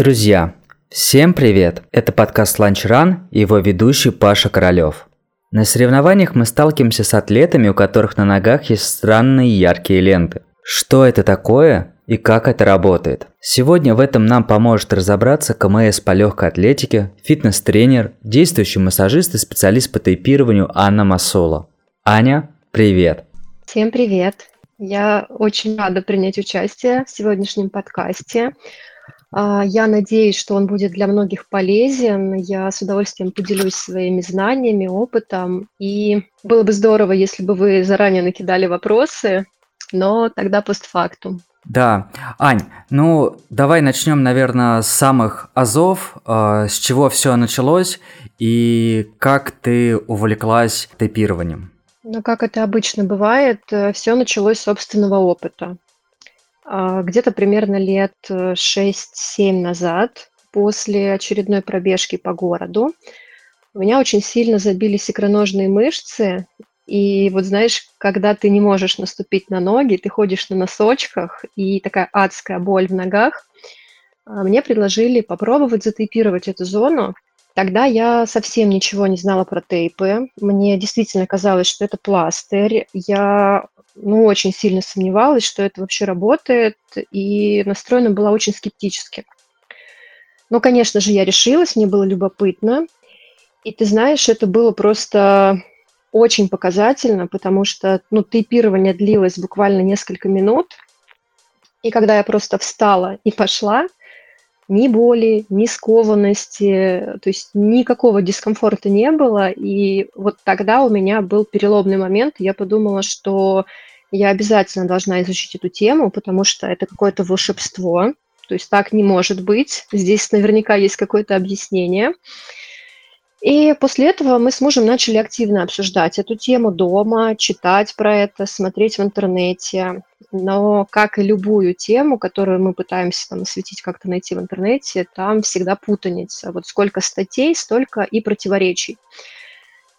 Друзья, всем привет! Это подкаст Lunch Run и его ведущий Паша Королёв. На соревнованиях мы сталкиваемся с атлетами, у которых на ногах есть странные яркие ленты. Что это такое и как это работает? Сегодня в этом нам поможет разобраться КМС по легкой атлетике, фитнес-тренер, действующий массажист и специалист по тейпированию Анна Масола. Аня, привет! Всем привет! Я очень рада принять участие в сегодняшнем подкасте. А, я надеюсь, что он будет для многих полезен. Я с удовольствием поделюсь своими знаниями, опытом. И было бы здорово, если бы вы заранее накидали вопросы, но тогда постфактум. Да, Ань, ну давай начнем, наверное, с самых азов, э, с чего все началось и как ты увлеклась тейпированием. Ну, как это обычно бывает, э, все началось с собственного опыта. А, где-то примерно лет 6-7 э, назад, после очередной пробежки по городу, у меня очень сильно забились икроножные мышцы. И вот знаешь, когда ты не можешь наступить на ноги, ты ходишь на носочках, и такая адская боль в ногах, а, мне предложили попробовать затейпировать эту зону. Тогда я совсем ничего не знала про тейпы. Мне действительно казалось, что это пластырь. Я ну, очень сильно сомневалась, что это вообще работает, и настроена была очень скептически. Но, конечно же, я решилась, мне было любопытно. И ты знаешь, это было просто очень показательно, потому что ну, тейпирование длилось буквально несколько минут. И когда я просто встала и пошла, ни боли, ни скованности, то есть никакого дискомфорта не было. И вот тогда у меня был переломный момент. Я подумала, что я обязательно должна изучить эту тему, потому что это какое-то волшебство. То есть так не может быть. Здесь наверняка есть какое-то объяснение. И после этого мы с мужем начали активно обсуждать эту тему дома, читать про это, смотреть в интернете. Но, как и любую тему, которую мы пытаемся там осветить, как-то найти в интернете, там всегда путаница. Вот сколько статей, столько и противоречий.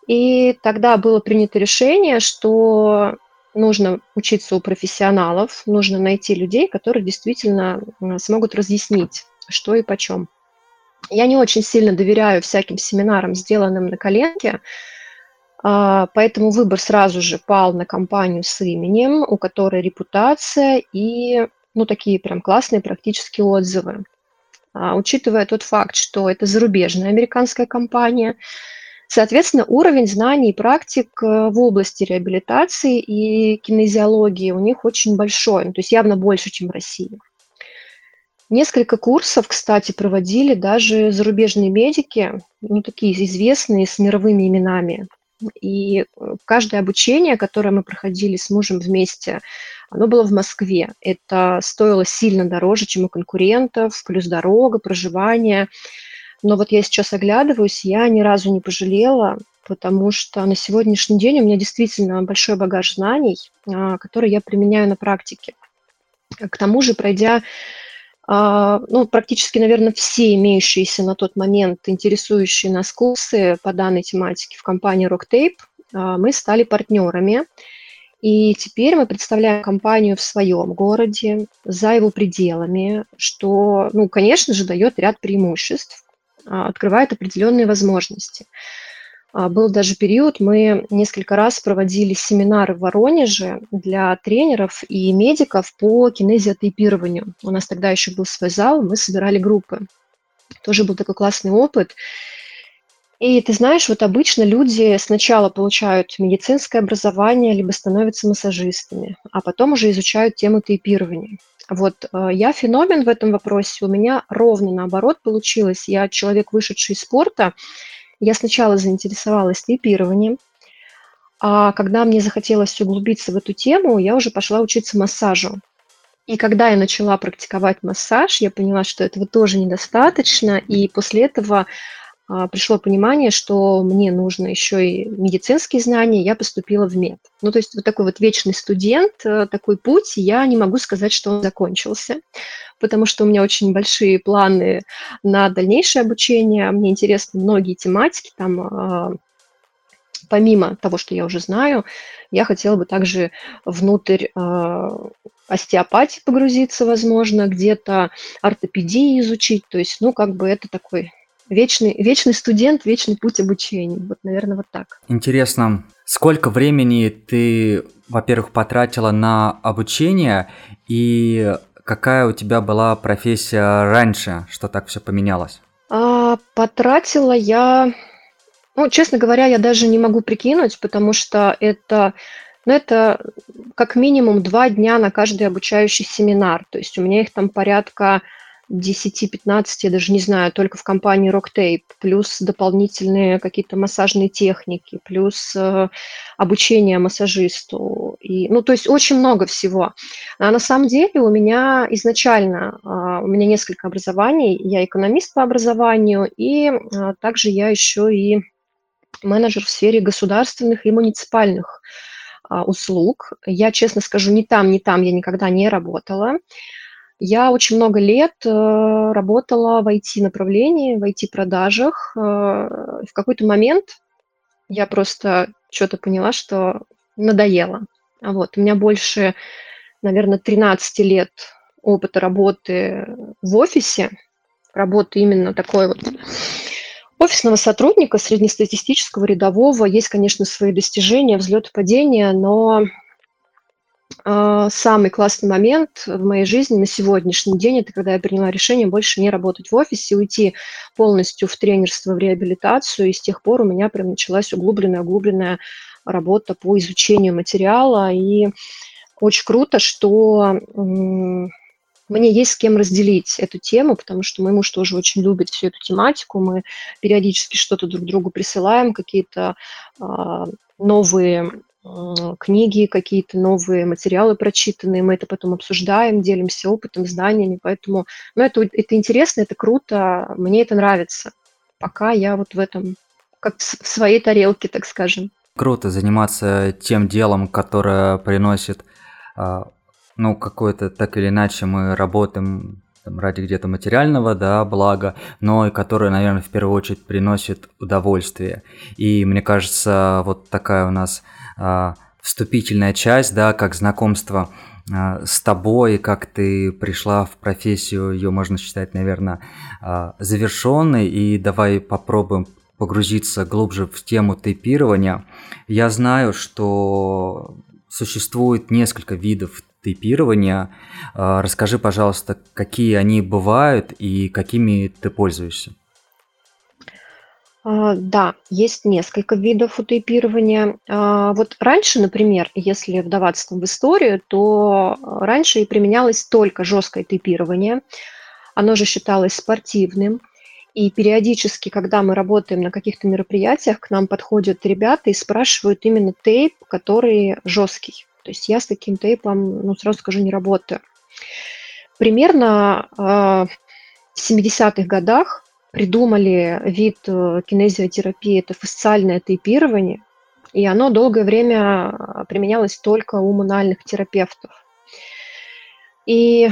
И тогда было принято решение, что нужно учиться у профессионалов, нужно найти людей, которые действительно смогут разъяснить, что и почем. Я не очень сильно доверяю всяким семинарам, сделанным на коленке, а, поэтому выбор сразу же пал на компанию с именем, у которой репутация и ну, такие прям классные практические отзывы. А, учитывая тот факт, что это зарубежная американская компания, Соответственно, уровень знаний и практик э, в области реабилитации и кинезиологии у них очень большой, ну, то есть явно больше, чем в России. Несколько курсов, кстати, проводили даже зарубежные медики, ну, такие известные, с мировыми именами. И э, каждое обучение, которое мы проходили с мужем вместе, оно было в Москве. Это стоило сильно дороже, чем у конкурентов, плюс дорога, проживание – но вот я сейчас оглядываюсь, я ни разу не пожалела, потому что на сегодняшний день у меня действительно большой багаж знаний, а, который я применяю на практике. К тому же, пройдя а, ну, практически, наверное, все имеющиеся на тот момент интересующие нас курсы по данной тематике в компании RockTape, а, мы стали партнерами. И теперь мы представляем компанию в своем городе, за его пределами, что, ну, конечно же, дает ряд преимуществ. А, открывает определенные возможности. А, был даже период, мы несколько раз проводили семинары в Воронеже для тренеров и медиков по кинезиотейпированию. У нас тогда еще был свой зал, мы собирали группы. Тоже был такой классный опыт. И ты знаешь, вот обычно люди сначала получают медицинское образование, либо становятся массажистами, а потом уже изучают тему тейпирования. Вот э, я феномен в этом вопросе, у меня ровно наоборот получилось. Я человек, вышедший из спорта, я сначала заинтересовалась тейпированием, а когда мне захотелось углубиться в эту тему, я уже пошла учиться массажу. И когда я начала практиковать массаж, я поняла, что этого тоже недостаточно, и после этого пришло понимание, что мне нужно еще и медицинские знания, я поступила в мед. Ну, то есть вот такой вот вечный студент, э, такой путь, я не могу сказать, что он закончился, потому что у меня очень большие планы на дальнейшее обучение, мне интересны многие тематики, там а, помимо того, что я уже знаю, я хотела бы также внутрь э, остеопатии погрузиться, возможно, где-то ортопедии изучить. То есть, ну, как бы это такой вечный, вечный студент, вечный путь обучения. Вот, наверное, вот так. Интересно, сколько времени ты, во-первых, потратила на обучение и какая у тебя была профессия раньше, что так все поменялось? А, потратила я, ну, честно говоря, я даже не могу прикинуть, потому что это, ну, это как минимум два дня на каждый обучающий семинар. То есть у меня их там порядка 10-15, я даже не знаю, только в компании Rocktape, плюс дополнительные какие-то массажные техники, плюс э, обучение массажисту. И, ну, то есть очень много всего. А на самом деле у меня изначально, э, у меня несколько образований, я экономист по образованию, и э, также я еще и менеджер в сфере государственных и муниципальных э, услуг. Я, честно скажу, ни там, ни там я никогда не работала. Я очень много лет э, работала в IT-направлении, в IT-продажах. Э, в какой-то момент я просто что-то поняла, что надоело. А вот, у меня больше, наверное, 13 лет опыта работы в офисе, работы именно такой вот офисного сотрудника, среднестатистического рядового. Есть, конечно, свои достижения, взлет и падения, но самый классный момент в моей жизни на сегодняшний день это когда я приняла решение больше не работать в офисе, уйти полностью в тренерство, в реабилитацию, и с тех пор у меня прям началась углубленная, углубленная работа по изучению материала, и очень круто, что мне есть с кем разделить эту тему, потому что мой муж тоже очень любит всю эту тематику. Мы периодически что-то друг другу присылаем, какие-то а, новые книги, какие-то новые материалы прочитанные, мы это потом обсуждаем, делимся опытом, знаниями, поэтому, ну, это, это интересно, это круто, мне это нравится. Пока я вот в этом, как в своей тарелке, так скажем. Круто заниматься тем делом, которое приносит, а, ну, какое-то, так или иначе, мы работаем там, ради где-то материального, да, блага, но и которое, наверное, в первую очередь приносит удовольствие. И мне кажется, вот такая у нас а, вступительная часть, да, как знакомство а, с тобой, как ты пришла в профессию, ее можно считать, наверное, а, завершенной. И давай попробуем погрузиться глубже в тему тейпирования. Я знаю, что существует несколько видов тейпирования. Расскажи, пожалуйста, какие они бывают и какими ты пользуешься. А, да, есть несколько видов утейпирования. А, вот раньше, например, если вдаваться в историю, то раньше и применялось только жесткое тейпирование. Оно же считалось спортивным. И периодически, когда мы работаем на каких-то мероприятиях, к нам подходят ребята и спрашивают именно тейп, который жесткий. То есть я с таким тейпом, ну, сразу скажу, не работаю. Примерно а, в 70-х годах придумали вид э, кинезиотерапии, это фасциальное тейпирование, и оно долгое время э, применялось только у мануальных терапевтов. И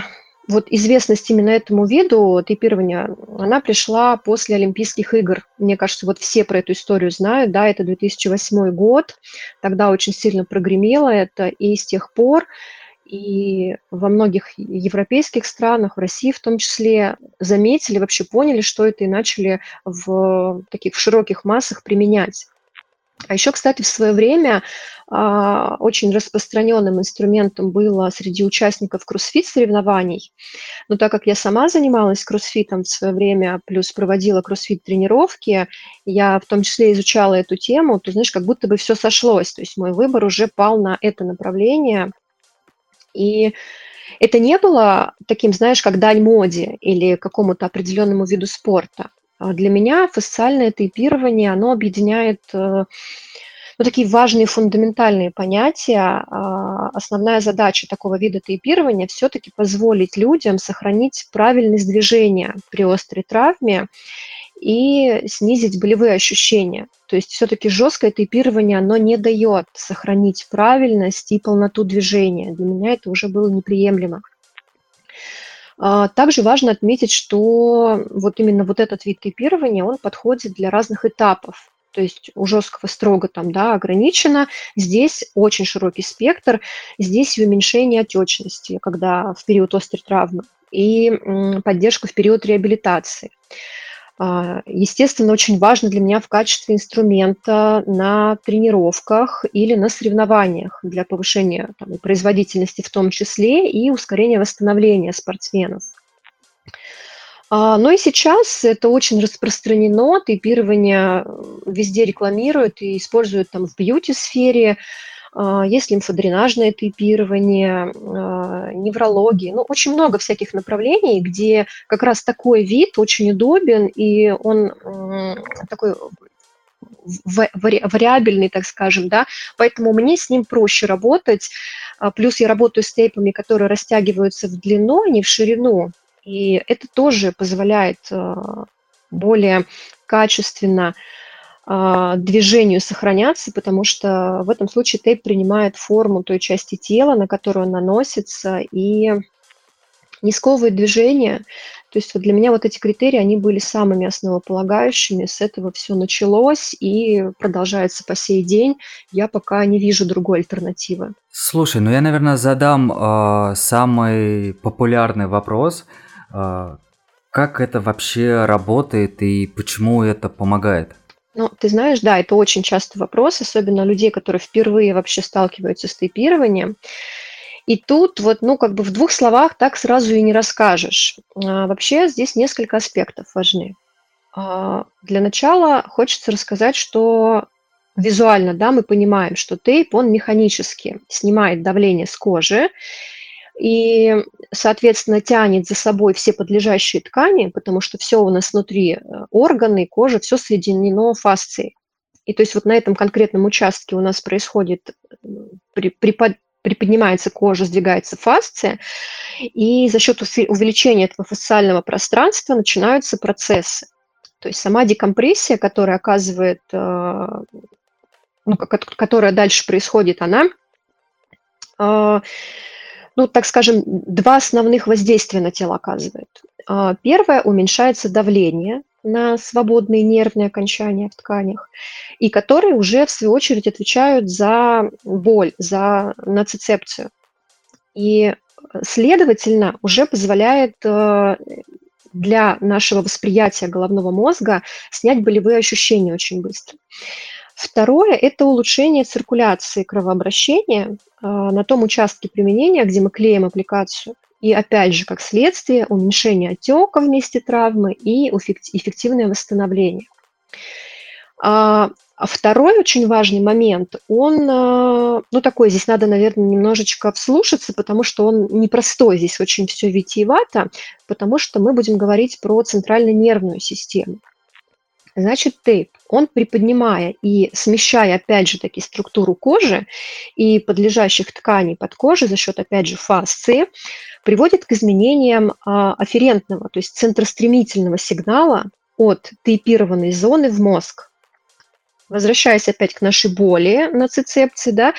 вот известность именно этому виду тейпирования, она пришла после Олимпийских игр. Мне кажется, вот все про эту историю знают, да, это 2008 год, тогда очень сильно прогремело это, и с тех пор и во многих европейских странах, в России в том числе, заметили, вообще поняли, что это и начали в таких в широких массах применять. А еще, кстати, в свое время а, очень распространенным инструментом было среди участников кроссфит соревнований. Но так как я сама занималась кроссфитом в свое время, плюс проводила кроссфит тренировки, я в том числе изучала эту тему, то знаешь, как будто бы все сошлось. То есть мой выбор уже пал на это направление. И это не было таким, знаешь, как дань моде или какому-то определенному виду спорта. А для меня фасциальное тейпирование, оно объединяет э, ну, такие важные фундаментальные понятия. А, основная задача такого вида тейпирования все-таки позволить людям сохранить правильность движения при острой травме и снизить болевые ощущения. То есть все-таки жесткое тейпирование, оно не дает сохранить правильность и полноту движения. Для меня это уже было неприемлемо. А, также важно отметить, что вот именно вот этот вид тейпирования, он подходит для разных этапов то есть у жесткого строго там, да, ограничено. Здесь очень широкий спектр. Здесь и уменьшение отечности, когда в период острой травмы, и поддержку в период реабилитации. А, естественно, очень важно для меня в качестве инструмента на тренировках или на соревнованиях для повышения там, производительности в том числе и ускорения восстановления спортсменов. А, но и сейчас это очень распространено, тейпирование везде рекламируют и используют там в бьюти-сфере, есть лимфодренажное тейпирование, а, неврология, ну, очень много всяких направлений, где как раз такой вид очень удобен, и он такой вариабельный, так скажем, да, поэтому мне с ним проще работать. А, плюс я работаю с тейпами, которые растягиваются в длину, а не в ширину, и это тоже позволяет более качественно а, движению сохраняться, потому что в этом случае тейп принимает форму той части тела, на которую он наносится, и не сковывает движение. То есть вот для меня вот эти критерии, они были самыми основополагающими. С этого все началось и продолжается по сей день. Я пока не вижу другой альтернативы. Слушай, ну я, наверное, задам э, самый популярный вопрос. Э, как это вообще работает и почему это помогает? Ну, ты знаешь, да, это очень частый вопрос, особенно людей, которые впервые вообще сталкиваются с тейпированием. И тут вот, ну, как бы в двух словах так сразу и не расскажешь. А, вообще здесь несколько аспектов важны. А, для начала хочется рассказать, что визуально, да, мы понимаем, что тейп, он механически снимает давление с кожи, и, соответственно, тянет за собой все подлежащие ткани, потому что все у нас внутри, э, органы, кожа, все соединено фасцией. И то есть вот на этом конкретном участке у нас происходит, при, припод, приподнимается кожа, сдвигается фасция, и за счет увеличения этого фасциального пространства начинаются процессы. То есть сама декомпрессия, которая оказывает, э, ну, которая дальше происходит, она э, ну, так скажем, два основных воздействия на тело оказывает. А, первое – уменьшается давление на свободные нервные окончания в тканях, и которые уже, в свою очередь, отвечают за боль, за нацицепцию. И, следовательно, уже позволяет э, для нашего восприятия головного мозга снять болевые ощущения очень быстро. Второе – это улучшение циркуляции кровообращения на том участке применения, где мы клеим аппликацию. И опять же, как следствие, уменьшение отека в месте травмы и эффективное восстановление. А, а второй очень важный момент, он, а, ну такой, здесь надо, наверное, немножечко вслушаться, потому что он непростой, здесь очень все витиевато, потому что мы будем говорить про центрально-нервную систему. Значит, тейп, он приподнимая и смещая, опять же, таки структуру кожи и подлежащих тканей под кожей за счет, опять же, фасции, приводит к изменениям а, афферентного, то есть центростремительного сигнала от тейпированной зоны в мозг. Возвращаясь опять к нашей боли на цицепции, да,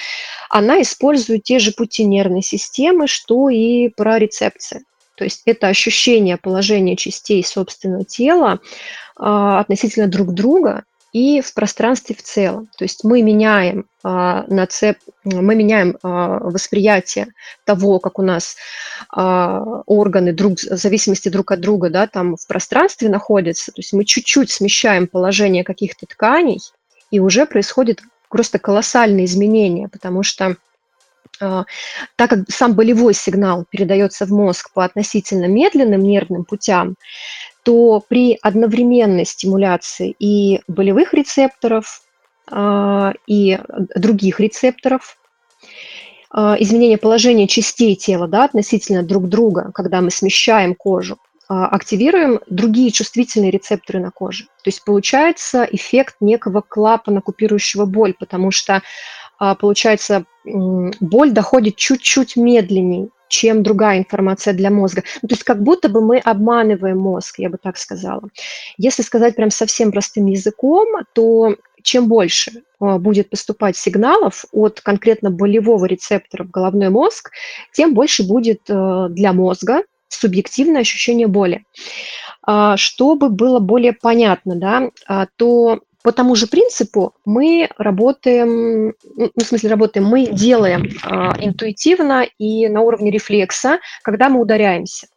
она использует те же пути нервной системы, что и прорецепция. То есть это ощущение положения частей собственного тела а, относительно друг друга и в пространстве в целом. То есть мы меняем, а, нацеп, мы меняем а, восприятие того, как у нас а, органы друг, в зависимости друг от друга да, там в пространстве находятся. То есть мы чуть-чуть смещаем положение каких-то тканей, и уже происходит просто колоссальные изменения, потому что так как сам болевой сигнал передается в мозг по относительно медленным нервным путям, то при одновременной стимуляции и болевых рецепторов, а, и других рецепторов, а, изменение положения частей тела да, относительно друг друга, когда мы смещаем кожу, активируем другие чувствительные рецепторы на коже. То есть получается эффект некого клапана, купирующего боль, потому что получается, боль доходит чуть-чуть медленнее, чем другая информация для мозга. Ну, то есть как будто бы мы обманываем мозг, я бы так сказала. Если сказать прям совсем простым языком, то чем больше а, будет поступать сигналов от конкретно болевого рецептора в головной мозг, тем больше будет э, для мозга субъективное ощущение боли. А, чтобы было более понятно, да, то по тому же принципу мы работаем, ну, в смысле работаем, мы делаем э, интуитивно и на уровне рефлекса, когда мы ударяемся.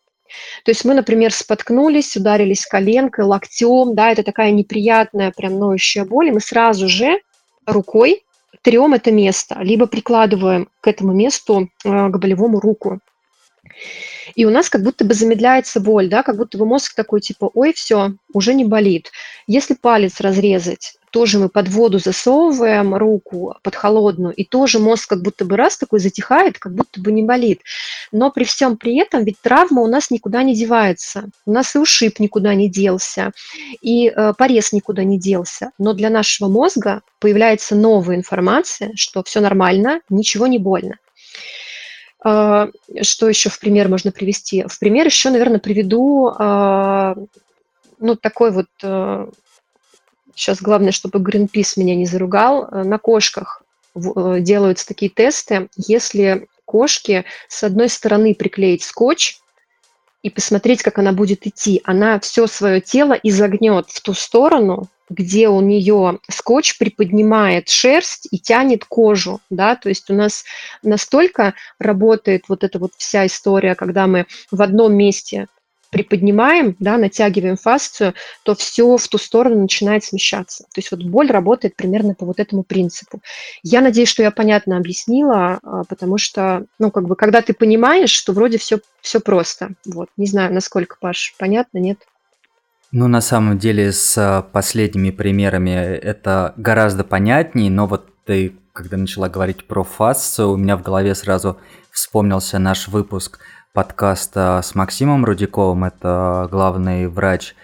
То есть мы, например, споткнулись, ударились коленкой, локтем, да, это такая неприятная, прям ноющая боль, и мы сразу же рукой трем это место, либо прикладываем к этому месту, э, к болевому руку. И у нас как будто бы замедляется боль, да, как будто бы мозг такой типа, ой, все, уже не болит. Если палец разрезать, тоже мы под воду засовываем руку, под холодную, и тоже мозг как будто бы раз такой затихает, как будто бы не болит. Но при всем при этом ведь травма у нас никуда не девается. У нас и ушиб никуда не делся, и э, порез никуда не делся. Но для нашего мозга появляется новая информация, что все нормально, ничего не больно. Э, что еще в пример можно привести? В пример еще, наверное, приведу э, ну, такой вот сейчас главное, чтобы Greenpeace меня не заругал, э, на кошках э, делаются такие тесты, если кошке с одной стороны приклеить скотч и посмотреть, как она будет идти, она все свое тело изогнет в ту сторону, где у нее скотч приподнимает шерсть и тянет кожу, да, то есть у нас настолько работает вот эта вот вся история, когда мы в одном месте приподнимаем, да, натягиваем фасцию, то все в ту сторону начинает смещаться. То есть вот боль работает примерно по вот этому принципу. Я надеюсь, что я понятно объяснила, а, потому что, ну, как бы, когда ты понимаешь, что вроде все, все просто. Вот, не знаю, насколько, Паш, понятно, нет? Ну, на самом деле, с а, последними примерами это гораздо понятнее, но вот ты, когда начала говорить про фасцию, у меня в голове сразу вспомнился наш выпуск – подкаста с Максимом Рудиковым, это главный врач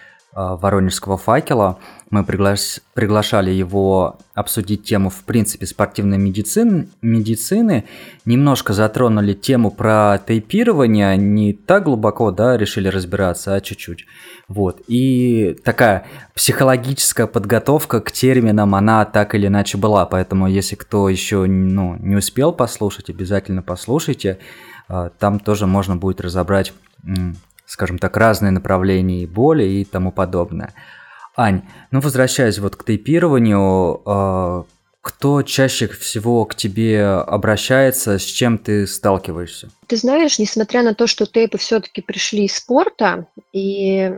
Воронежского факела. Мы приглаш... приглашали его обсудить тему, в принципе, спортивной медицины, медицины. Немножко затронули тему про тейпирование, не так глубоко, да, решили разбираться, а чуть-чуть. Вот. И такая психологическая подготовка к терминам, она так или иначе была. Поэтому, если кто еще ну, не успел послушать, обязательно послушайте. А, там тоже можно будет разобрать, скажем так, разные направления и боли и тому подобное. Ань, ну возвращаясь вот к тейпированию, а, кто чаще всего к тебе обращается, с чем ты сталкиваешься? Ты знаешь, несмотря на то, что тейпы все-таки пришли из спорта, и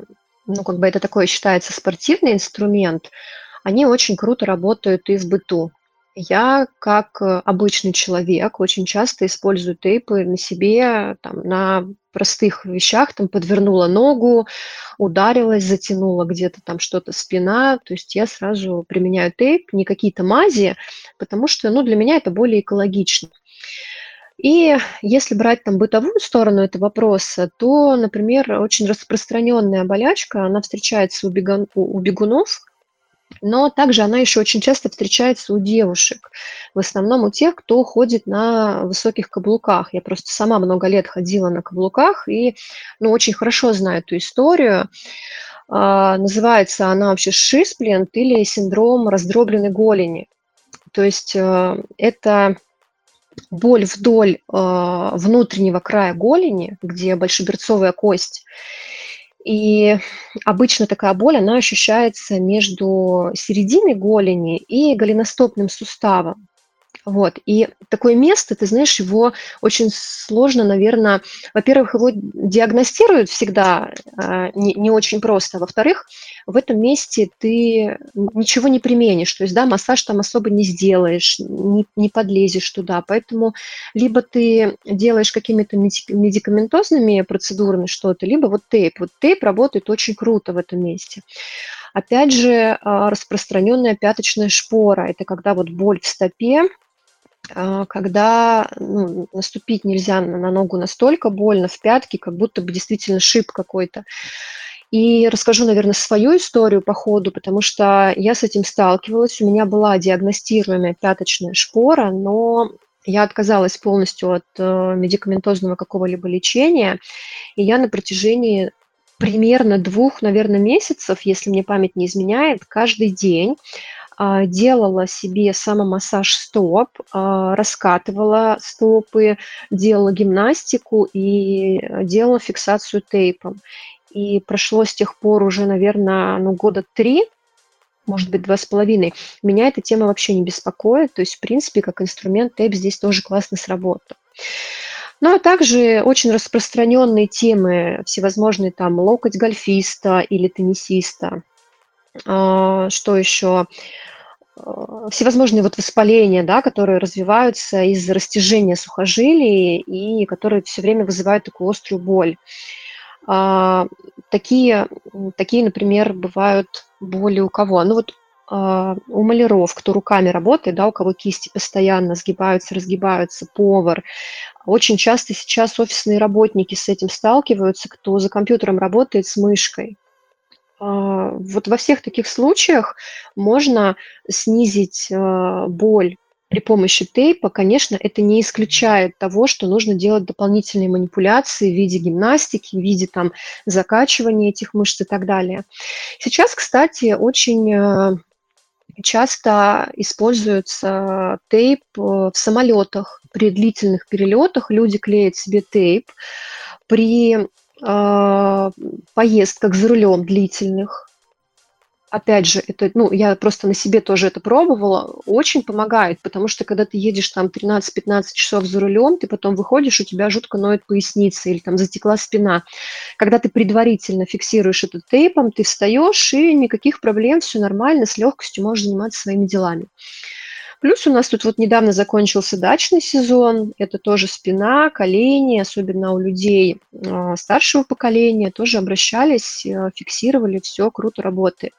ну, как бы это такое считается спортивный инструмент, они очень круто работают и в быту. Я, как э, обычный человек, очень часто использую тейпы на себе, там, на простых вещах, там, подвернула ногу, ударилась, затянула где-то там что-то спина, то есть я сразу применяю тейп, не какие-то мази, потому что, ну, для меня это более экологично. И если брать там бытовую сторону этого вопроса, то, например, очень распространенная болячка, она встречается у, бегун, у бегунов, но также она еще очень часто встречается у девушек, в основном у тех, кто ходит на высоких каблуках. Я просто сама много лет ходила на каблуках и ну, очень хорошо знаю эту историю. А, называется она вообще шисплент или синдром раздробленной голени. То есть э, это боль вдоль э, внутреннего края голени, где большеберцовая кость, и обычно такая боль, она ощущается между серединой голени и голеностопным суставом. Вот. И такое место, ты знаешь, его очень сложно, наверное, во-первых, его диагностируют всегда э, не, не очень просто, а во-вторых, в этом месте ты ничего не применишь, то есть, да, массаж там особо не сделаешь, не, не подлезешь туда, поэтому либо ты делаешь какими-то медикаментозными процедурами что-то, либо вот тейп. Вот тейп работает очень круто в этом месте. Опять же, а, распространенная пяточная шпора – это когда вот боль в стопе, когда ну, наступить нельзя на ногу настолько больно в пятки, как будто бы действительно шип какой-то. И расскажу, наверное, свою историю по ходу, потому что я с этим сталкивалась. У меня была диагностируемая пяточная шпора, но я отказалась полностью от э, медикаментозного какого-либо лечения, и я на протяжении примерно двух, наверное, месяцев, если мне память не изменяет, каждый день а, делала себе самомассаж стоп, а, раскатывала стопы, делала гимнастику и э, делала фиксацию тейпом. И прошло с тех пор уже, наверное, ну, года три, может быть, два с половиной. Меня эта тема вообще не беспокоит, то есть, в принципе, как инструмент тейп здесь тоже классно сработал. Ну, а также очень распространенные темы, всевозможные там локоть гольфиста или теннисиста. А, что еще? А, всевозможные вот воспаления, да, которые развиваются из-за растяжения сухожилий и которые все время вызывают такую острую боль. А, такие, такие, например, бывают боли у кого? Ну вот а, у маляров, кто руками работает, да, у кого кисти постоянно сгибаются, разгибаются, повар. Очень часто сейчас офисные работники с этим сталкиваются, кто за компьютером работает с мышкой. А, вот во всех таких случаях можно снизить а, боль при помощи тейпа, конечно, это не исключает того, что нужно делать дополнительные манипуляции в виде гимнастики, в виде там закачивания этих мышц и так далее. Сейчас, кстати, очень э, часто используется тейп в самолетах. При длительных перелетах люди клеят себе тейп. При поездках за рулем длительных опять же, это, ну, я просто на себе тоже это пробовала, очень помогает, потому что когда ты едешь там 13-15 часов за рулем, ты потом выходишь, у тебя жутко ноет поясница или там затекла спина. Когда ты предварительно фиксируешь это тейпом, ты встаешь, и никаких проблем, все нормально, с легкостью можешь заниматься своими делами. Плюс у нас тут вот недавно закончился дачный сезон, это тоже спина, колени, особенно у людей э, старшего поколения, тоже обращались, э, фиксировали, все круто работает.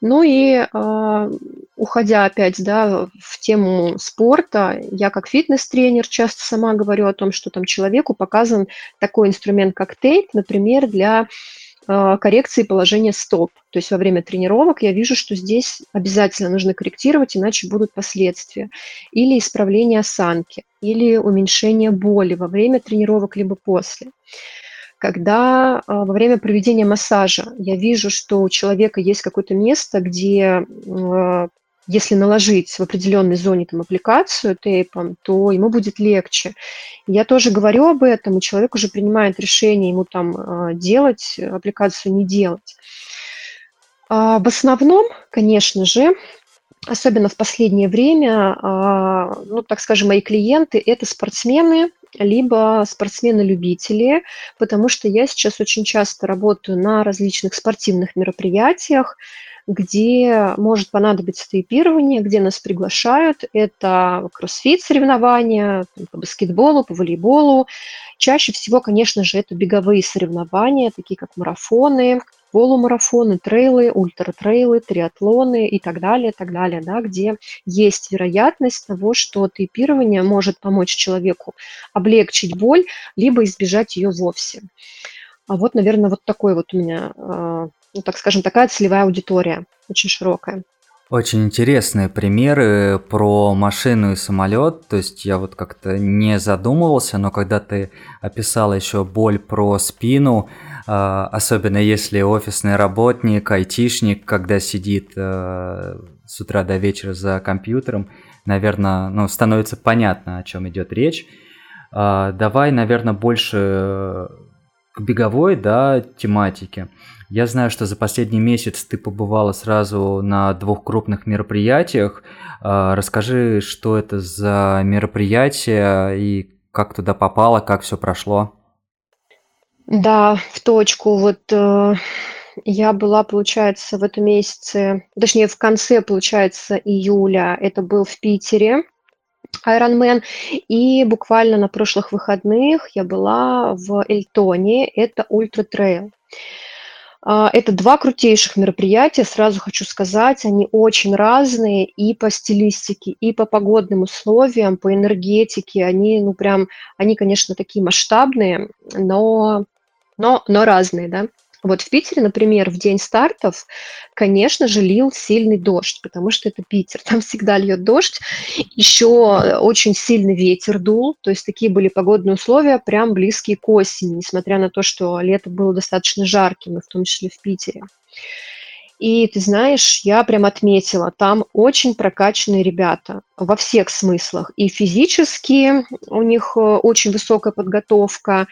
Ну и э, уходя опять да, в тему спорта, я как фитнес-тренер часто сама говорю о том, что там человеку показан такой инструмент, как тейп, например, для коррекции положения стоп. То есть во время тренировок я вижу, что здесь обязательно нужно корректировать, иначе будут последствия. Или исправление осанки, или уменьшение боли во время тренировок, либо после когда а, во время проведения массажа я вижу, что у человека есть какое-то место, где а, если наложить в определенной зоне там аппликацию тейпом, то ему будет легче. Я тоже говорю об этом, и человек уже принимает решение ему там а, делать аппликацию, не делать. В основном, конечно же, особенно в последнее время, ну, так скажем, мои клиенты – это спортсмены, либо спортсмены-любители, потому что я сейчас очень часто работаю на различных спортивных мероприятиях, где может понадобиться тейпирование, где нас приглашают. Это кроссфит соревнования по баскетболу, по волейболу. Чаще всего, конечно же, это беговые соревнования, такие как марафоны, полумарафоны, трейлы, ультратрейлы, триатлоны и так далее, так далее, да, где есть вероятность того, что тейпирование может помочь человеку облегчить боль, либо избежать ее вовсе. А вот, наверное, вот такой вот у меня, а, ну, так скажем, такая целевая аудитория, очень широкая. Очень интересные примеры про машину и самолет. То есть я вот как-то не задумывался, но когда ты описала еще боль про спину, а, особенно если офисный работник, айтишник, когда сидит э, с утра до вечера за компьютером, наверное, ну, становится понятно, о чем идет речь. А, давай, наверное, больше к беговой да, тематике. Я знаю, что за последний месяц ты побывала сразу на двух крупных мероприятиях. А, расскажи, что это за мероприятия и как туда попала, как все прошло. Да, в точку. Вот э, я была, получается, в этом месяце, точнее, в конце, получается, июля, это был в Питере, Ironman, и буквально на прошлых выходных я была в Эльтоне, это Ultra Trail. А, это два крутейших мероприятия, сразу хочу сказать, они очень разные и по стилистике, и по погодным условиям, по энергетике, они, ну прям, они, конечно, такие масштабные, но, но, но разные, да. Вот в Питере, например, в день стартов, конечно же, лил сильный дождь, потому что это Питер, там всегда льет дождь. Еще очень сильный ветер дул, то есть такие были погодные условия, прям близкие к осени, несмотря на то, что лето было достаточно жарким, и в том числе в Питере. И ты знаешь, я прям отметила, там очень прокачанные ребята во всех смыслах. И физически у них э, очень высокая подготовка,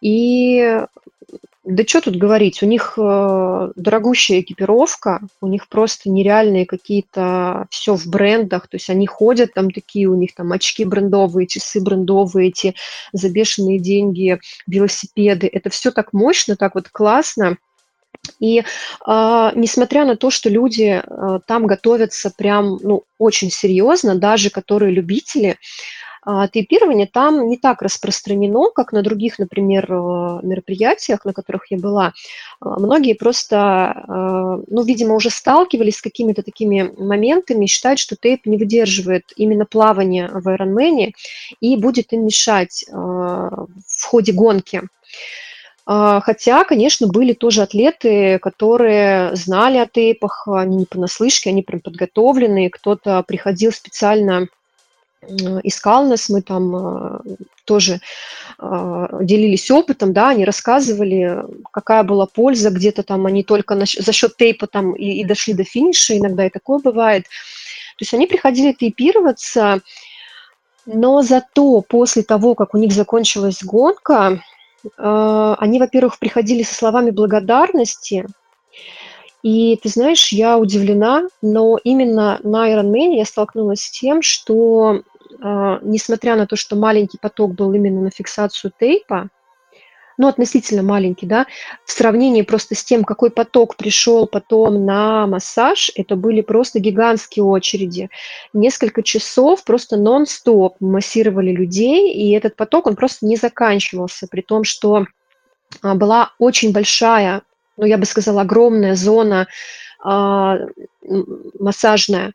и Да что тут говорить, у них э, дорогущая экипировка, у них просто нереальные какие-то все в брендах, то есть они ходят там такие, у них там очки брендовые, часы брендовые, эти забешенные деньги, велосипеды, это все так мощно, так вот классно. И э, несмотря на то, что люди э, там готовятся прям ну, очень серьезно, даже которые любители, тейпирование там не так распространено, как на других, например, э, мероприятиях, на которых я была. А, многие просто, э, ну, видимо, уже сталкивались с какими-то такими моментами, считают, что тейп не выдерживает именно плавание в Ironman и будет им мешать э, в ходе гонки. А, хотя, конечно, были тоже атлеты, которые знали о тейпах, они не понаслышке, они прям подготовленные, кто-то приходил специально искал нас, мы там э, тоже э, делились опытом, да, они рассказывали, какая была польза, где-то там они только за счет тейпа там и, и дошли до финиша, иногда и такое бывает. То есть они приходили тейпироваться, но зато после того, как у них закончилась гонка, э, они, во-первых, приходили со словами благодарности, и ты знаешь, я удивлена, но именно на Ironman я столкнулась с тем, что э, несмотря на то, что маленький поток был именно на фиксацию тейпа, ну, относительно маленький, да, в сравнении просто с тем, какой поток пришел потом на массаж, это были просто гигантские очереди. Несколько часов просто нон-стоп массировали людей, и этот поток, он просто не заканчивался, при том, что а, была очень большая ну, я бы сказала, огромная зона а, массажная,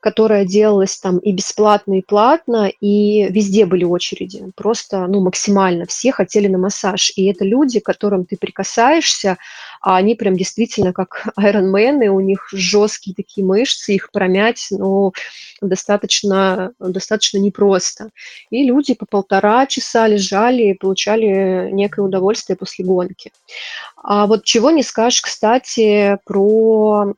которая делалась там и бесплатно, и платно, и везде были очереди. Просто, ну, максимально все хотели на массаж. И это люди, к которым ты прикасаешься, а они прям действительно как айронмены, у них жесткие такие мышцы, их промять, ну, достаточно, достаточно непросто. И люди по полтора часа лежали и получали некое удовольствие после гонки. А вот чего не скажешь, кстати, про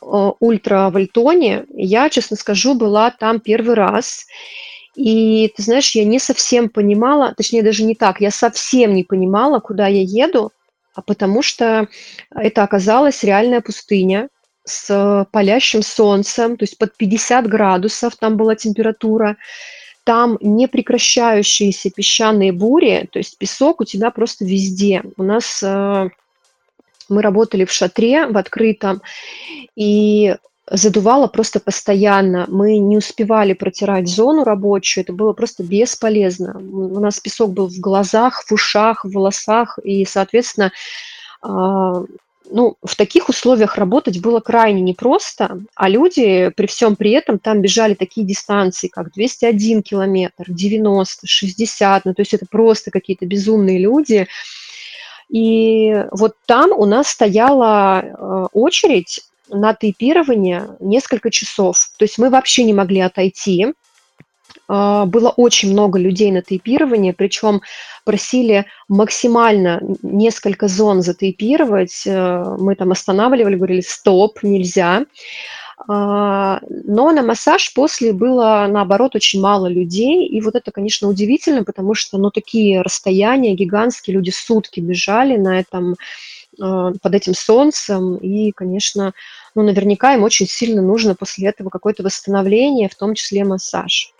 ультравольтоне. Я, честно скажу, была там первый раз. И ты знаешь, я не совсем понимала, точнее даже не так, я совсем не понимала, куда я еду, а потому что это оказалась реальная пустыня с палящим солнцем, то есть под 50 градусов там была температура, там непрекращающиеся песчаные бури, то есть песок у тебя просто везде. У нас э, мы работали в шатре, в открытом, и задувало просто постоянно. Мы не успевали протирать зону рабочую, это было просто бесполезно. У нас песок был в глазах, в ушах, в волосах, и, соответственно, а, ну, в таких условиях работать было крайне непросто, а люди при всем при этом там бежали такие дистанции, как 201 километр, 90, 60, ну, то есть это просто какие-то безумные люди, и вот там у нас стояла э, очередь на тейпирование несколько часов. То есть мы вообще не могли отойти. А, было очень много людей на тейпирование, причем просили максимально несколько зон затейпировать. Э, мы там останавливали, говорили, стоп, нельзя. А, но на массаж после было, наоборот, очень мало людей. И вот это, конечно, удивительно, потому что, ну, такие расстояния гигантские, люди сутки бежали на этом, а, под этим солнцем. И, конечно, ну, наверняка им очень сильно нужно после этого какое-то восстановление, в том числе массаж.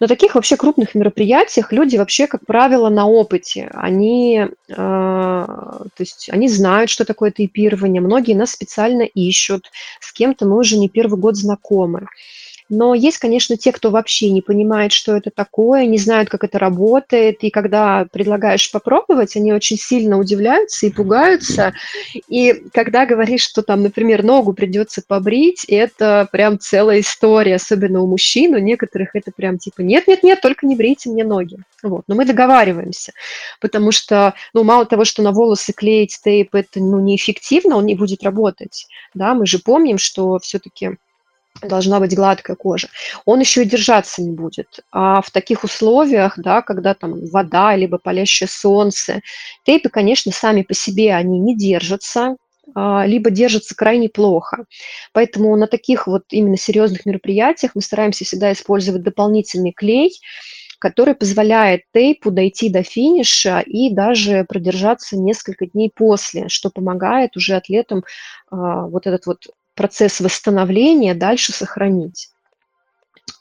На таких вообще крупных мероприятиях люди вообще, как правило, на опыте. Они, э, то есть они знают, что такое тейпирование. Многие нас специально ищут. С кем-то мы уже не первый год знакомы. Но есть, конечно, те, кто вообще не понимает, что это такое, не знают, как это работает, и когда предлагаешь попробовать, они очень сильно удивляются и пугаются. И когда говоришь, что там, например, ногу придется побрить, это прям целая история, особенно у мужчин, у некоторых это прям типа нет-нет-нет, только не брейте мне ноги. Вот. Но мы договариваемся, потому что, ну, мало того, что на волосы клеить тейп, это, ну, неэффективно, он не будет работать, да, мы же помним, что все-таки должна быть гладкая кожа. Он еще и держаться не будет. А в таких условиях, да, когда там вода, либо палящее солнце, тейпы, конечно, сами по себе они не держатся, а, либо держатся крайне плохо. Поэтому на таких вот именно серьезных мероприятиях мы стараемся всегда использовать дополнительный клей, который позволяет тейпу дойти до финиша и даже продержаться несколько дней после, что помогает уже атлетам а, вот этот вот процесс восстановления дальше сохранить.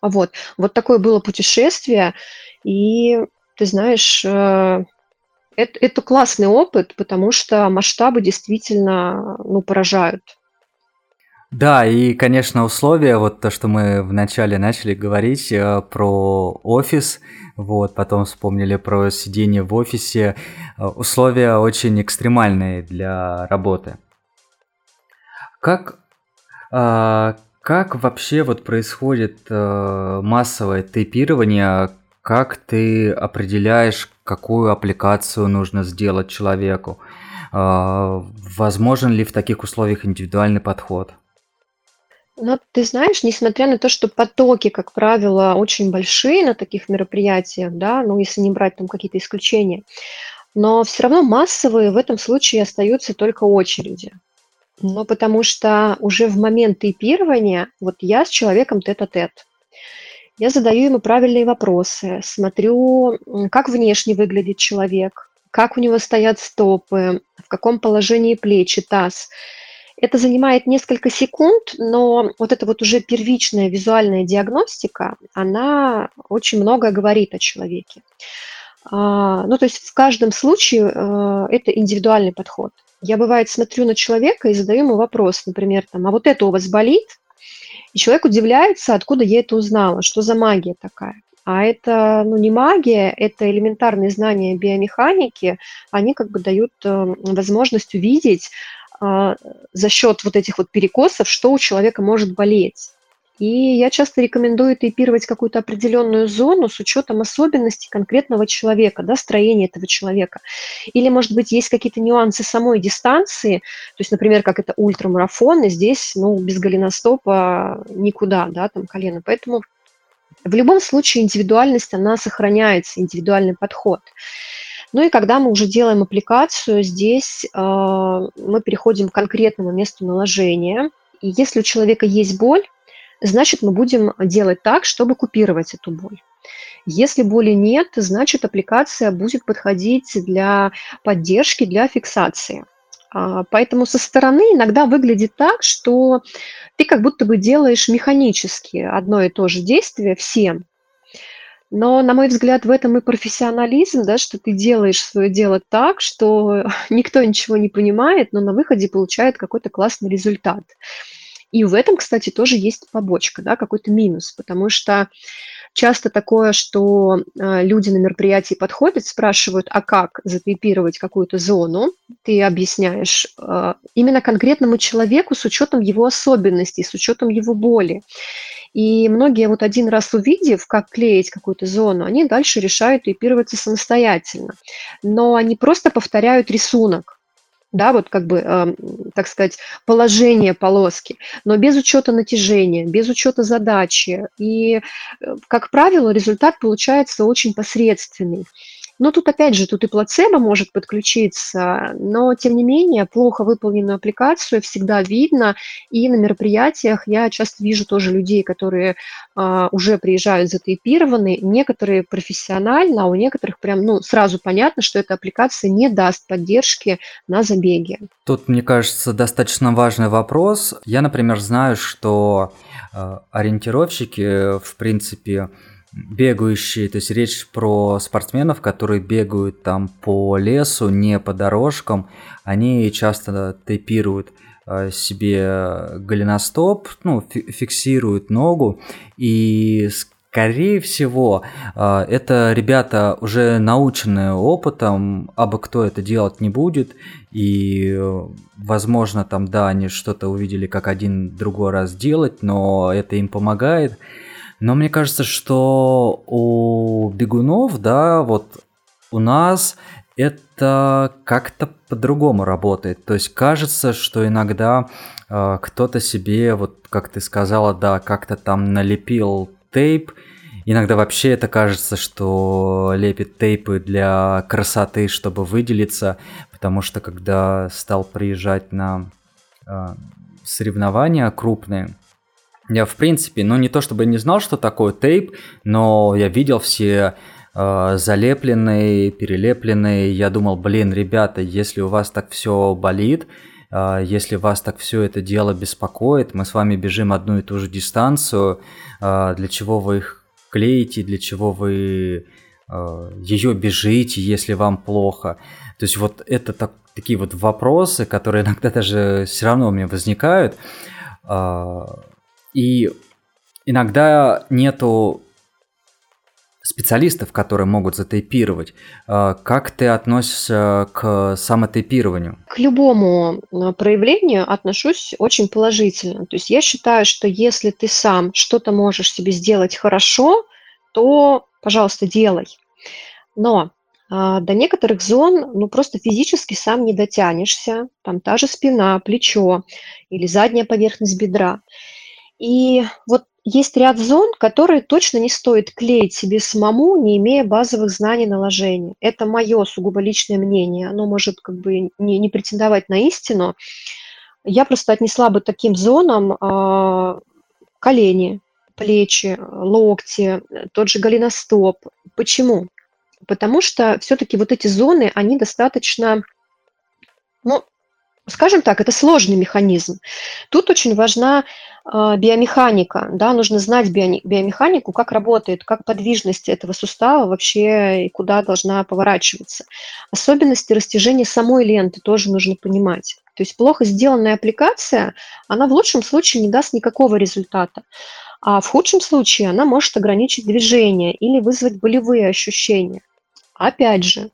Вот, вот такое было путешествие, и ты знаешь, э, это, это классный опыт, потому что масштабы действительно ну, поражают. Да, и, конечно, условия, вот то, что мы вначале начали говорить э, про офис, вот, потом вспомнили про сидение в офисе, э, условия очень экстремальные для работы. Как, как вообще вот происходит э, массовое тейпирование, как ты определяешь, какую аппликацию нужно сделать человеку? Э, возможен ли в таких условиях индивидуальный подход? Но ты знаешь, несмотря на то, что потоки, как правило, очень большие на таких мероприятиях, да, ну, если не брать там какие-то исключения, но все равно массовые в этом случае остаются только очереди. Но потому что уже в момент тейпирования, вот я с человеком тет-а-тет, я задаю ему правильные вопросы, смотрю, как внешне выглядит человек, как у него стоят стопы, в каком положении плечи, таз – это занимает несколько секунд, но вот эта вот уже первичная визуальная диагностика, она очень многое говорит о человеке. А, ну, то есть в каждом случае э, это индивидуальный подход. Я, бывает, смотрю на человека и задаю ему вопрос, например, там, а вот это у вас болит? И человек удивляется, откуда я это узнала, что за магия такая. А это ну, не магия, это элементарные знания биомеханики, они как бы дают э, возможность увидеть, а, за счет вот этих вот перекосов, что у человека может болеть. И я часто рекомендую тейпировать какую-то определенную зону с учетом особенностей конкретного человека, да, строения этого человека. Или, может быть, есть какие-то нюансы самой дистанции, то есть, например, как это ультрамарафон, и здесь, ну, без голеностопа никуда, да, там колено. Поэтому в любом случае индивидуальность, она сохраняется, индивидуальный подход. Ну и когда мы уже делаем аппликацию, здесь э, мы переходим к конкретному месту наложения. И если у человека есть боль, значит мы будем делать так, чтобы купировать эту боль. Если боли нет, значит аппликация будет подходить для поддержки, для фиксации. А, поэтому со стороны иногда выглядит так, что ты как будто бы делаешь механически одно и то же действие всем, но, на мой взгляд, в этом и профессионализм, да, что ты делаешь свое дело так, что никто ничего не понимает, но на выходе получает какой-то классный результат. И в этом, кстати, тоже есть побочка, да, какой-то минус, потому что часто такое, что э, люди на мероприятии подходят, спрашивают, а как затейпировать какую-то зону, ты объясняешь э, именно конкретному человеку с учетом его особенностей, с учетом его боли. И многие вот один раз увидев, как клеить какую-то зону, они дальше решают тейпироваться самостоятельно. Но они просто повторяют рисунок да, вот как бы, э, так сказать, положение полоски, но без учета натяжения, без учета задачи. И, э, как правило, результат получается очень посредственный. Но тут опять же, тут и плацебо может подключиться, но тем не менее плохо выполненную аппликацию всегда видно, и на мероприятиях я часто вижу тоже людей, которые а, уже приезжают затейпированы, некоторые профессионально, а у некоторых прям ну, сразу понятно, что эта аппликация не даст поддержки на забеге. Тут, мне кажется, достаточно важный вопрос. Я, например, знаю, что э, ориентировщики, в принципе, бегающие, то есть речь про спортсменов, которые бегают там по лесу, не по дорожкам, они часто тейпируют э, себе голеностоп, ну, фиксируют ногу, и скорее всего э, это ребята уже наученные опытом, абы кто это делать не будет, и возможно там, да, они что-то увидели, как один другой раз делать, но это им помогает, но мне кажется, что у бегунов, да, вот у нас это как-то по-другому работает. То есть кажется, что иногда э, кто-то себе, вот как ты сказала, да, как-то там налепил тейп. Иногда вообще это кажется, что лепит тейпы для красоты, чтобы выделиться, потому что когда стал приезжать на э, соревнования крупные, Я, в принципе, ну не то чтобы не знал, что такое тейп, но я видел все э, залепленные, перелепленные. Я думал, блин, ребята, если у вас так все болит, э, если вас так все это дело беспокоит, мы с вами бежим одну и ту же дистанцию, э, для чего вы их клеите, для чего вы э, ее бежите, если вам плохо. То есть вот это так, такие вот вопросы, которые иногда даже все равно у меня возникают. Э, и иногда нету специалистов, которые могут затейпировать. А, как ты относишься к самотейпированию? К любому а, проявлению отношусь очень положительно. То есть я считаю, что если ты сам что-то можешь себе сделать хорошо, то, пожалуйста, делай. Но а, до некоторых зон ну просто физически сам не дотянешься. Там та же спина, плечо или задняя поверхность бедра. И вот есть ряд зон, которые точно не стоит клеить себе самому, не имея базовых знаний наложения. Это мое сугубо личное мнение. Оно может как бы не, не претендовать на истину. Я просто отнесла бы таким зонам э, колени, плечи, локти, тот же голеностоп. Почему? Потому что все-таки вот эти зоны, они достаточно, ну, скажем так, это сложный механизм. Тут очень важна э, биомеханика, да, нужно знать биомеханику, как работает, как подвижность этого сустава вообще и куда должна поворачиваться. Особенности растяжения самой ленты тоже нужно понимать. То есть плохо сделанная аппликация, она в лучшем случае не даст никакого результата, а в худшем случае она может ограничить движение или вызвать болевые ощущения. Опять же,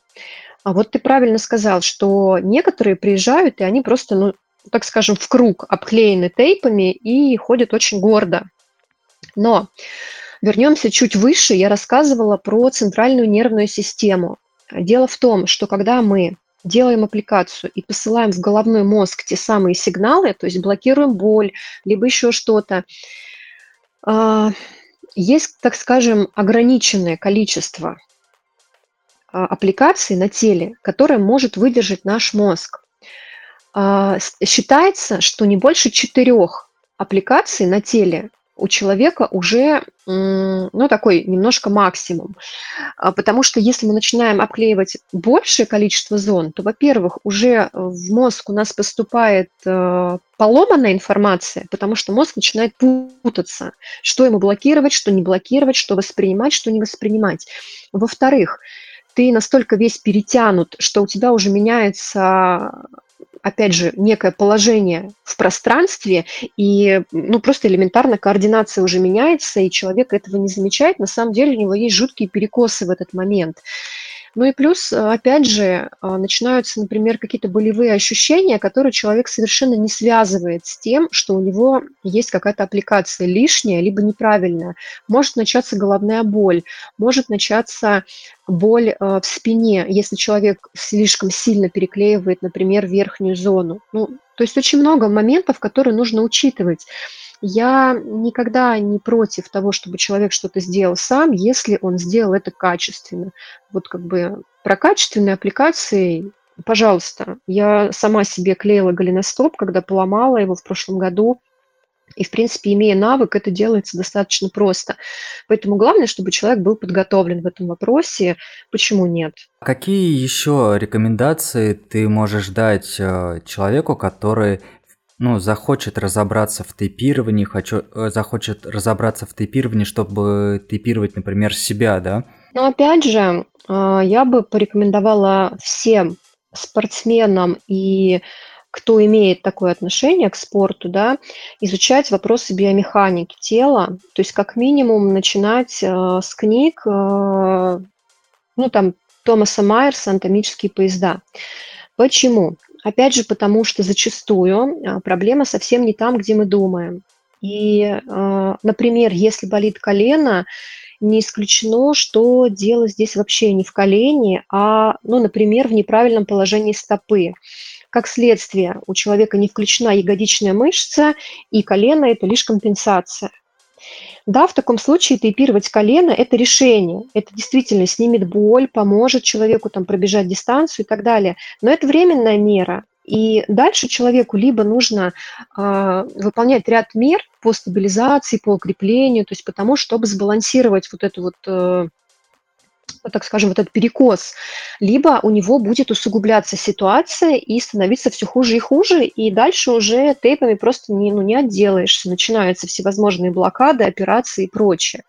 а вот ты правильно сказал, что некоторые приезжают, и они просто, ну, так скажем, в круг обклеены тейпами и ходят очень гордо. Но вернемся чуть выше, я рассказывала про центральную нервную систему. Дело в том, что когда мы делаем аппликацию и посылаем в головной мозг те самые сигналы, то есть блокируем боль, либо еще что-то, а, есть, так скажем, ограниченное количество аппликаций на теле, которые может выдержать наш мозг. А, считается, что не больше четырех аппликаций на теле у человека уже, ну, такой немножко максимум. А, потому что если мы начинаем обклеивать большее количество зон, то, во-первых, уже в мозг у нас поступает э, поломанная информация, потому что мозг начинает путаться, что ему блокировать, что не блокировать, что воспринимать, что не воспринимать. Во-вторых, ты настолько весь перетянут, что у тебя уже меняется опять же, некое положение в пространстве, и ну, просто элементарно координация уже меняется, и человек этого не замечает. На самом деле у него есть жуткие перекосы в этот момент. Ну и плюс, опять же, а, начинаются, например, какие-то болевые ощущения, которые человек совершенно не связывает с тем, что у него есть какая-то аппликация лишняя, либо неправильная. Может начаться головная боль, может начаться боль э, в спине, если человек слишком сильно переклеивает, например, верхнюю зону. Ну, то есть очень много моментов, которые нужно учитывать. Я никогда не против того, чтобы человек что-то сделал сам, если он сделал это качественно. Вот как бы про качественные аппликации, пожалуйста. Я сама себе клеила голеностоп, когда поломала его в прошлом году. И, в принципе, имея навык, это делается достаточно просто. Поэтому главное, чтобы человек был подготовлен в этом вопросе. Почему нет? Какие еще рекомендации ты можешь дать э, человеку, который ну, захочет разобраться в тейпировании, хочу, э, захочет разобраться в тейпировании, чтобы тейпировать, например, себя, да? Ну, опять же, а, я бы порекомендовала всем спортсменам и кто имеет такое отношение к спорту, да, изучать вопросы биомеханики тела, то есть как минимум начинать э, с книг, э, ну там Томаса Майерса «Анатомические поезда». Почему? Опять же, потому что зачастую а, проблема совсем не там, где мы думаем. И, а, например, если болит колено, не исключено, что дело здесь вообще не в колене, а, ну, например, в неправильном положении стопы. Как следствие, у человека не включена ягодичная мышца, и колено – это лишь компенсация. Да, в таком случае тейпировать колено – это решение. Это действительно снимет боль, поможет человеку там пробежать дистанцию и так далее. Но это временная мера. И дальше человеку либо нужно э, выполнять ряд мер по стабилизации, по укреплению, то есть потому, чтобы сбалансировать вот эту вот э, так скажем, вот этот перекос, либо у него будет усугубляться ситуация и становиться все хуже и хуже, и дальше уже тейпами просто не, ну, не отделаешься, начинаются всевозможные блокады, операции и прочее.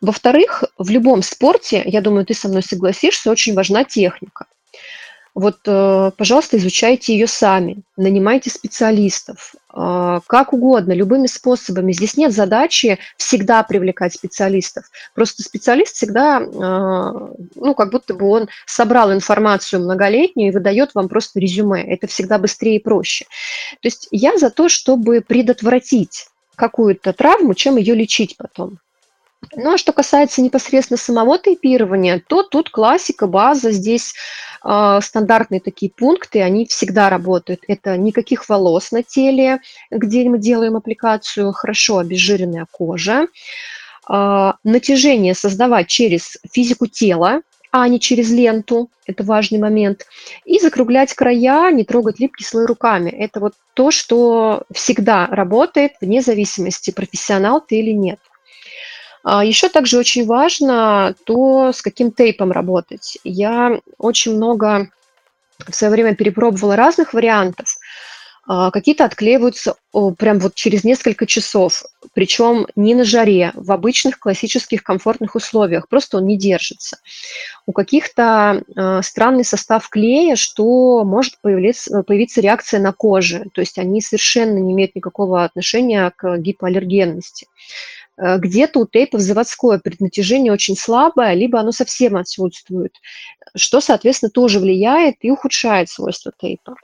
Во-вторых, в любом спорте, я думаю, ты со мной согласишься, очень важна техника. Вот, э, пожалуйста, изучайте ее сами, нанимайте специалистов, как угодно, любыми способами. Здесь нет задачи всегда привлекать специалистов. Просто специалист всегда, э, ну, как будто бы он собрал информацию многолетнюю и выдает вам просто резюме. Это всегда быстрее и проще. То есть я за то, чтобы предотвратить какую-то травму, чем ее лечить потом. Ну, а что касается непосредственно самого тейпирования, то тут классика, база, здесь э, стандартные такие пункты, они всегда работают. Это никаких волос на теле, где мы делаем аппликацию, хорошо обезжиренная кожа, э, натяжение создавать через физику тела, а не через ленту, это важный момент, и закруглять края, не трогать липкий слой руками. Это вот то, что всегда работает, вне зависимости, профессионал ты или нет. А Еще также очень важно то, с каким тейпом работать. Я очень много в свое время перепробовала разных вариантов. А, какие-то отклеиваются прям вот через несколько часов, причем не на жаре, в обычных классических комфортных условиях, просто он не держится. У каких-то а, странный состав клея, что может появиться, появиться реакция на коже, то есть они совершенно не имеют никакого отношения к гипоаллергенности. Э, где-то у тейпов заводское преднатяжение очень слабое, либо оно совсем отсутствует, что, соответственно, тоже влияет и ухудшает свойства тейпа.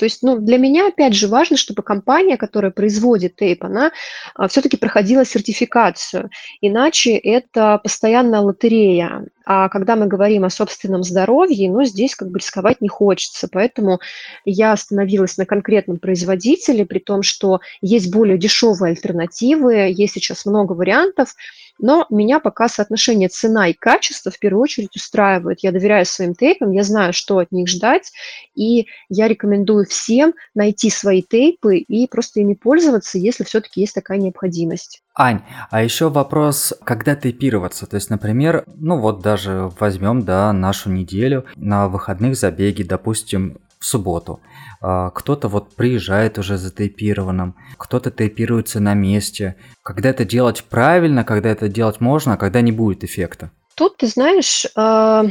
То есть, ну, для меня, опять же, важно, чтобы компания, которая производит тейп, она а, все-таки проходила сертификацию. Иначе это постоянная лотерея. А когда мы говорим о собственном здоровье, ну, здесь как бы рисковать не хочется. Поэтому я остановилась на конкретном производителе, при том, что есть более дешевые альтернативы, есть сейчас много вариантов. Но меня пока соотношение цена и качество в первую очередь устраивает. Я доверяю своим тейпам, я знаю, что от них ждать, и я рекомендую всем найти свои тейпы и просто ими пользоваться, если все-таки есть такая необходимость. Ань, а еще вопрос, когда тейпироваться? То есть, например, ну вот даже возьмем, да, нашу неделю, на выходных забеги, допустим, в субботу. А, кто-то вот приезжает уже затейпированным, кто-то тейпируется на месте. Когда это делать правильно, когда это делать можно, а когда не будет эффекта? Тут, ты знаешь, а,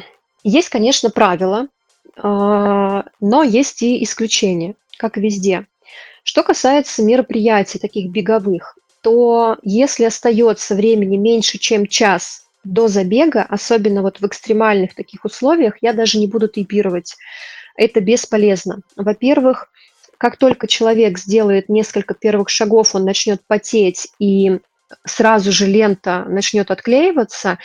есть, конечно, правила, а, но есть и исключения, как везде. Что касается мероприятий таких беговых, то если остается времени меньше, чем час до забега, особенно вот в экстремальных таких условиях, я даже не буду тейпировать это бесполезно. Во-первых, как только человек сделает несколько первых шагов, он начнет потеть и сразу же лента начнет отклеиваться,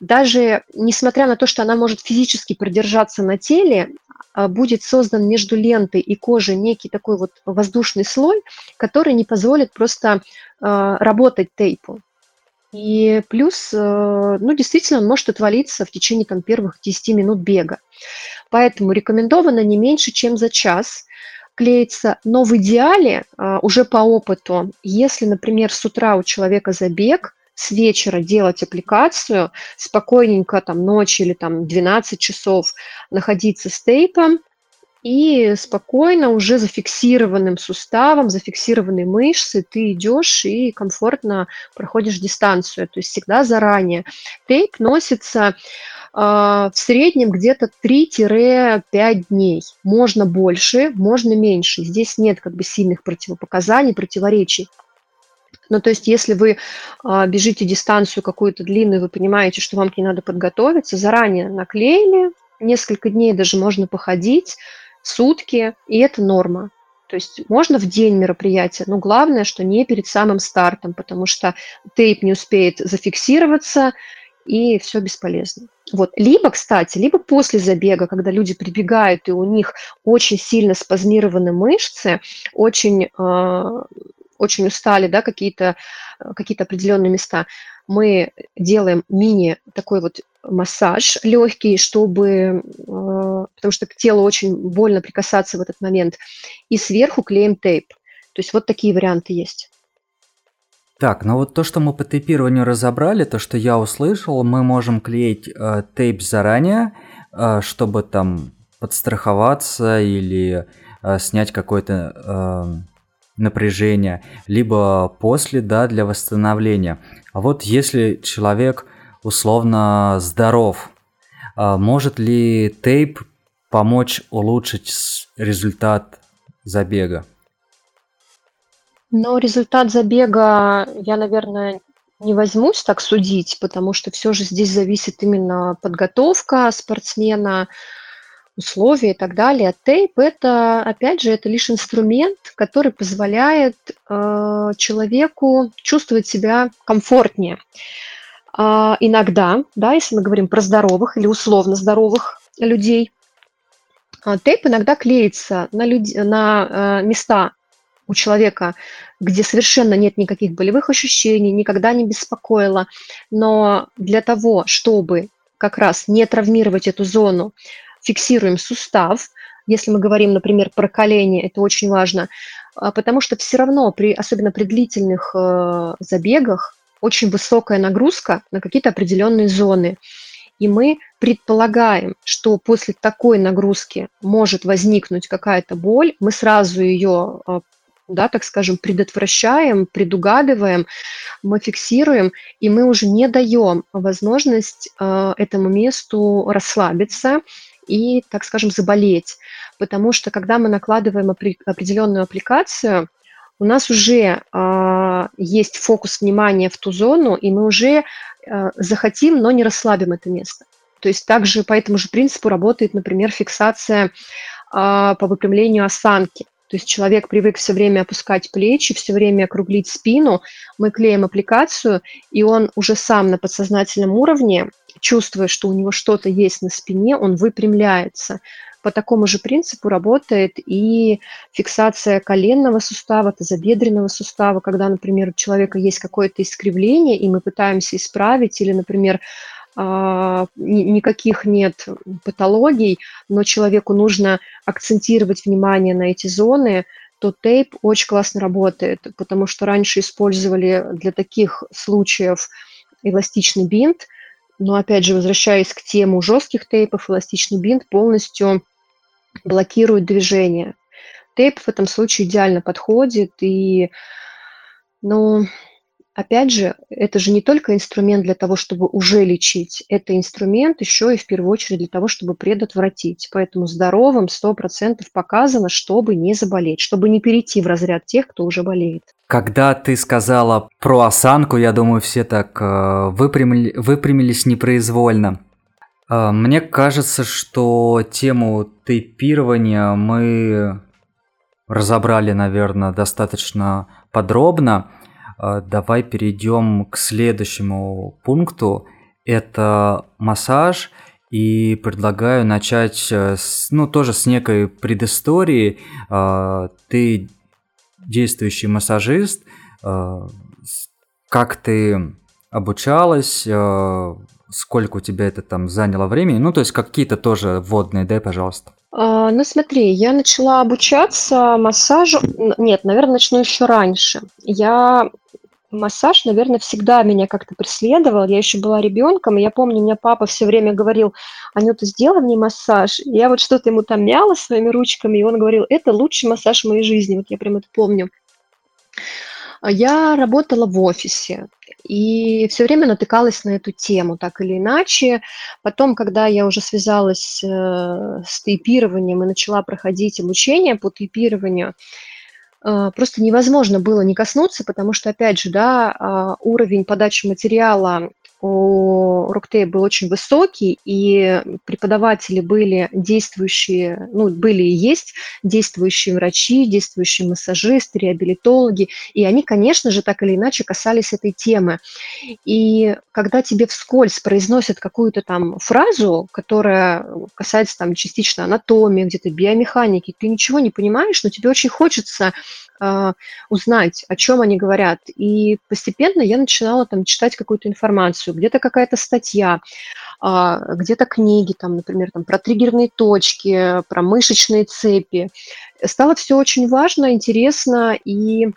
даже несмотря на то, что она может физически продержаться на теле, а, будет создан между лентой и кожей некий такой вот воздушный слой, который не позволит просто а, работать тейпу. И плюс, э, ну, действительно, он может отвалиться в течение там, первых 10 минут бега. Поэтому рекомендовано не меньше, чем за час клеится. Но в идеале, а, уже по опыту, если, например, с утра у человека забег, с вечера делать аппликацию, спокойненько там ночью или там 12 часов находиться с тейпом, и спокойно уже зафиксированным суставом, зафиксированной мышцы ты идешь и комфортно проходишь дистанцию, то есть всегда заранее. Тейп носится в среднем где-то 3-5 дней. Можно больше, можно меньше. Здесь нет как бы сильных противопоказаний, противоречий. Ну, то есть, если вы а, бежите дистанцию какую-то длинную, вы понимаете, что вам к ней надо подготовиться, заранее наклеили, несколько дней даже можно походить, сутки, и это норма. То есть можно в день мероприятия, но главное, что не перед самым стартом, потому что тейп не успеет зафиксироваться, и все бесполезно. Вот. Либо, кстати, либо после забега, когда люди прибегают, и у них очень сильно спазмированы мышцы, очень, э, очень устали да, какие-то какие определенные места, мы делаем мини такой вот массаж легкий, чтобы э, потому что к телу очень больно прикасаться в этот момент, и сверху клеим тейп. То есть вот такие варианты есть. Так, ну вот то, что мы по тейпированию разобрали, то, что я услышал, мы можем клеить э, тейп заранее, э, чтобы там подстраховаться или э, снять какое-то э, напряжение, либо после, да, для восстановления. А вот если человек условно здоров, э, может ли тейп помочь улучшить результат забега? Но результат забега я, наверное, не возьмусь так судить, потому что все же здесь зависит именно подготовка спортсмена, условия и так далее. Тейп это, опять же, это лишь инструмент, который позволяет э, человеку чувствовать себя комфортнее. А, иногда, да, если мы говорим про здоровых или условно здоровых людей, а, тейп иногда клеится на, люд... на э, места у человека, где совершенно нет никаких болевых ощущений, никогда не беспокоило. Но для того, чтобы как раз не травмировать эту зону, фиксируем сустав. Если мы говорим, например, про колени, это очень важно, а, потому что все равно, при, особенно при длительных э, забегах, очень высокая нагрузка на какие-то определенные зоны. И мы предполагаем, что после такой нагрузки может возникнуть какая-то боль, мы сразу ее да, так скажем, предотвращаем, предугадываем, мы фиксируем, и мы уже не даем возможность э, этому месту расслабиться и, так скажем, заболеть. Потому что когда мы накладываем определенную аппликацию, у нас уже э, есть фокус внимания в ту зону, и мы уже э, захотим, но не расслабим это место. То есть также по этому же принципу работает, например, фиксация э, по выпрямлению осанки. То есть человек привык все время опускать плечи, все время округлить спину. Мы клеим аппликацию, и он уже сам на подсознательном уровне, чувствуя, что у него что-то есть на спине, он выпрямляется. По такому же принципу работает и фиксация коленного сустава, тазобедренного сустава, когда, например, у человека есть какое-то искривление, и мы пытаемся исправить, или, например, никаких нет патологий, но человеку нужно акцентировать внимание на эти зоны, то тейп очень классно работает, потому что раньше использовали для таких случаев эластичный бинт, но опять же, возвращаясь к тему жестких тейпов, эластичный бинт полностью блокирует движение. Тейп в этом случае идеально подходит, и ну, Опять же, это же не только инструмент для того, чтобы уже лечить, это инструмент еще и в первую очередь для того, чтобы предотвратить. Поэтому здоровым 100% показано, чтобы не заболеть, чтобы не перейти в разряд тех, кто уже болеет. Когда ты сказала про осанку, я думаю, все так э, выпрямили, выпрямились непроизвольно. Э, мне кажется, что тему тейпирования мы разобрали, наверное, достаточно подробно. А, давай перейдем к следующему пункту. Это массаж. И предлагаю начать, э, с, ну, тоже с некой предыстории. А, ты действующий массажист. А, как ты обучалась, сколько у тебя это там заняло времени, ну, то есть какие-то тоже вводные, дай, пожалуйста. Ну, смотри, я начала обучаться массажу. Нет, наверное, начну еще раньше. Я массаж, наверное, всегда меня как-то преследовал. Я еще была ребенком, и я помню, у меня папа все время говорил, Анюта, сделай мне массаж. И я вот что-то ему там мяла своими ручками, и он говорил, это лучший массаж в моей жизни. Вот я прям это помню. Я работала в офисе и все время натыкалась на эту тему, так или иначе. Потом, когда я уже связалась э, с тейпированием и начала проходить обучение по тейпированию, просто невозможно было не коснуться, потому что, опять же, да, а, уровень подачи материала у Роктея был очень высокий, и преподаватели были действующие, ну, были и есть действующие врачи, действующие массажисты, реабилитологи, и они, конечно же, так или иначе касались этой темы. И когда тебе вскользь произносят какую-то там фразу, которая касается там частично анатомии, где-то биомеханики, ты ничего не понимаешь, но тебе очень хочется узнать, о чем они говорят. И постепенно я начинала там читать какую-то информацию, где-то какая-то статья, э, где-то книги, там, например, там, про триггерные точки, про мышечные цепи. Стало все очень важно, интересно, и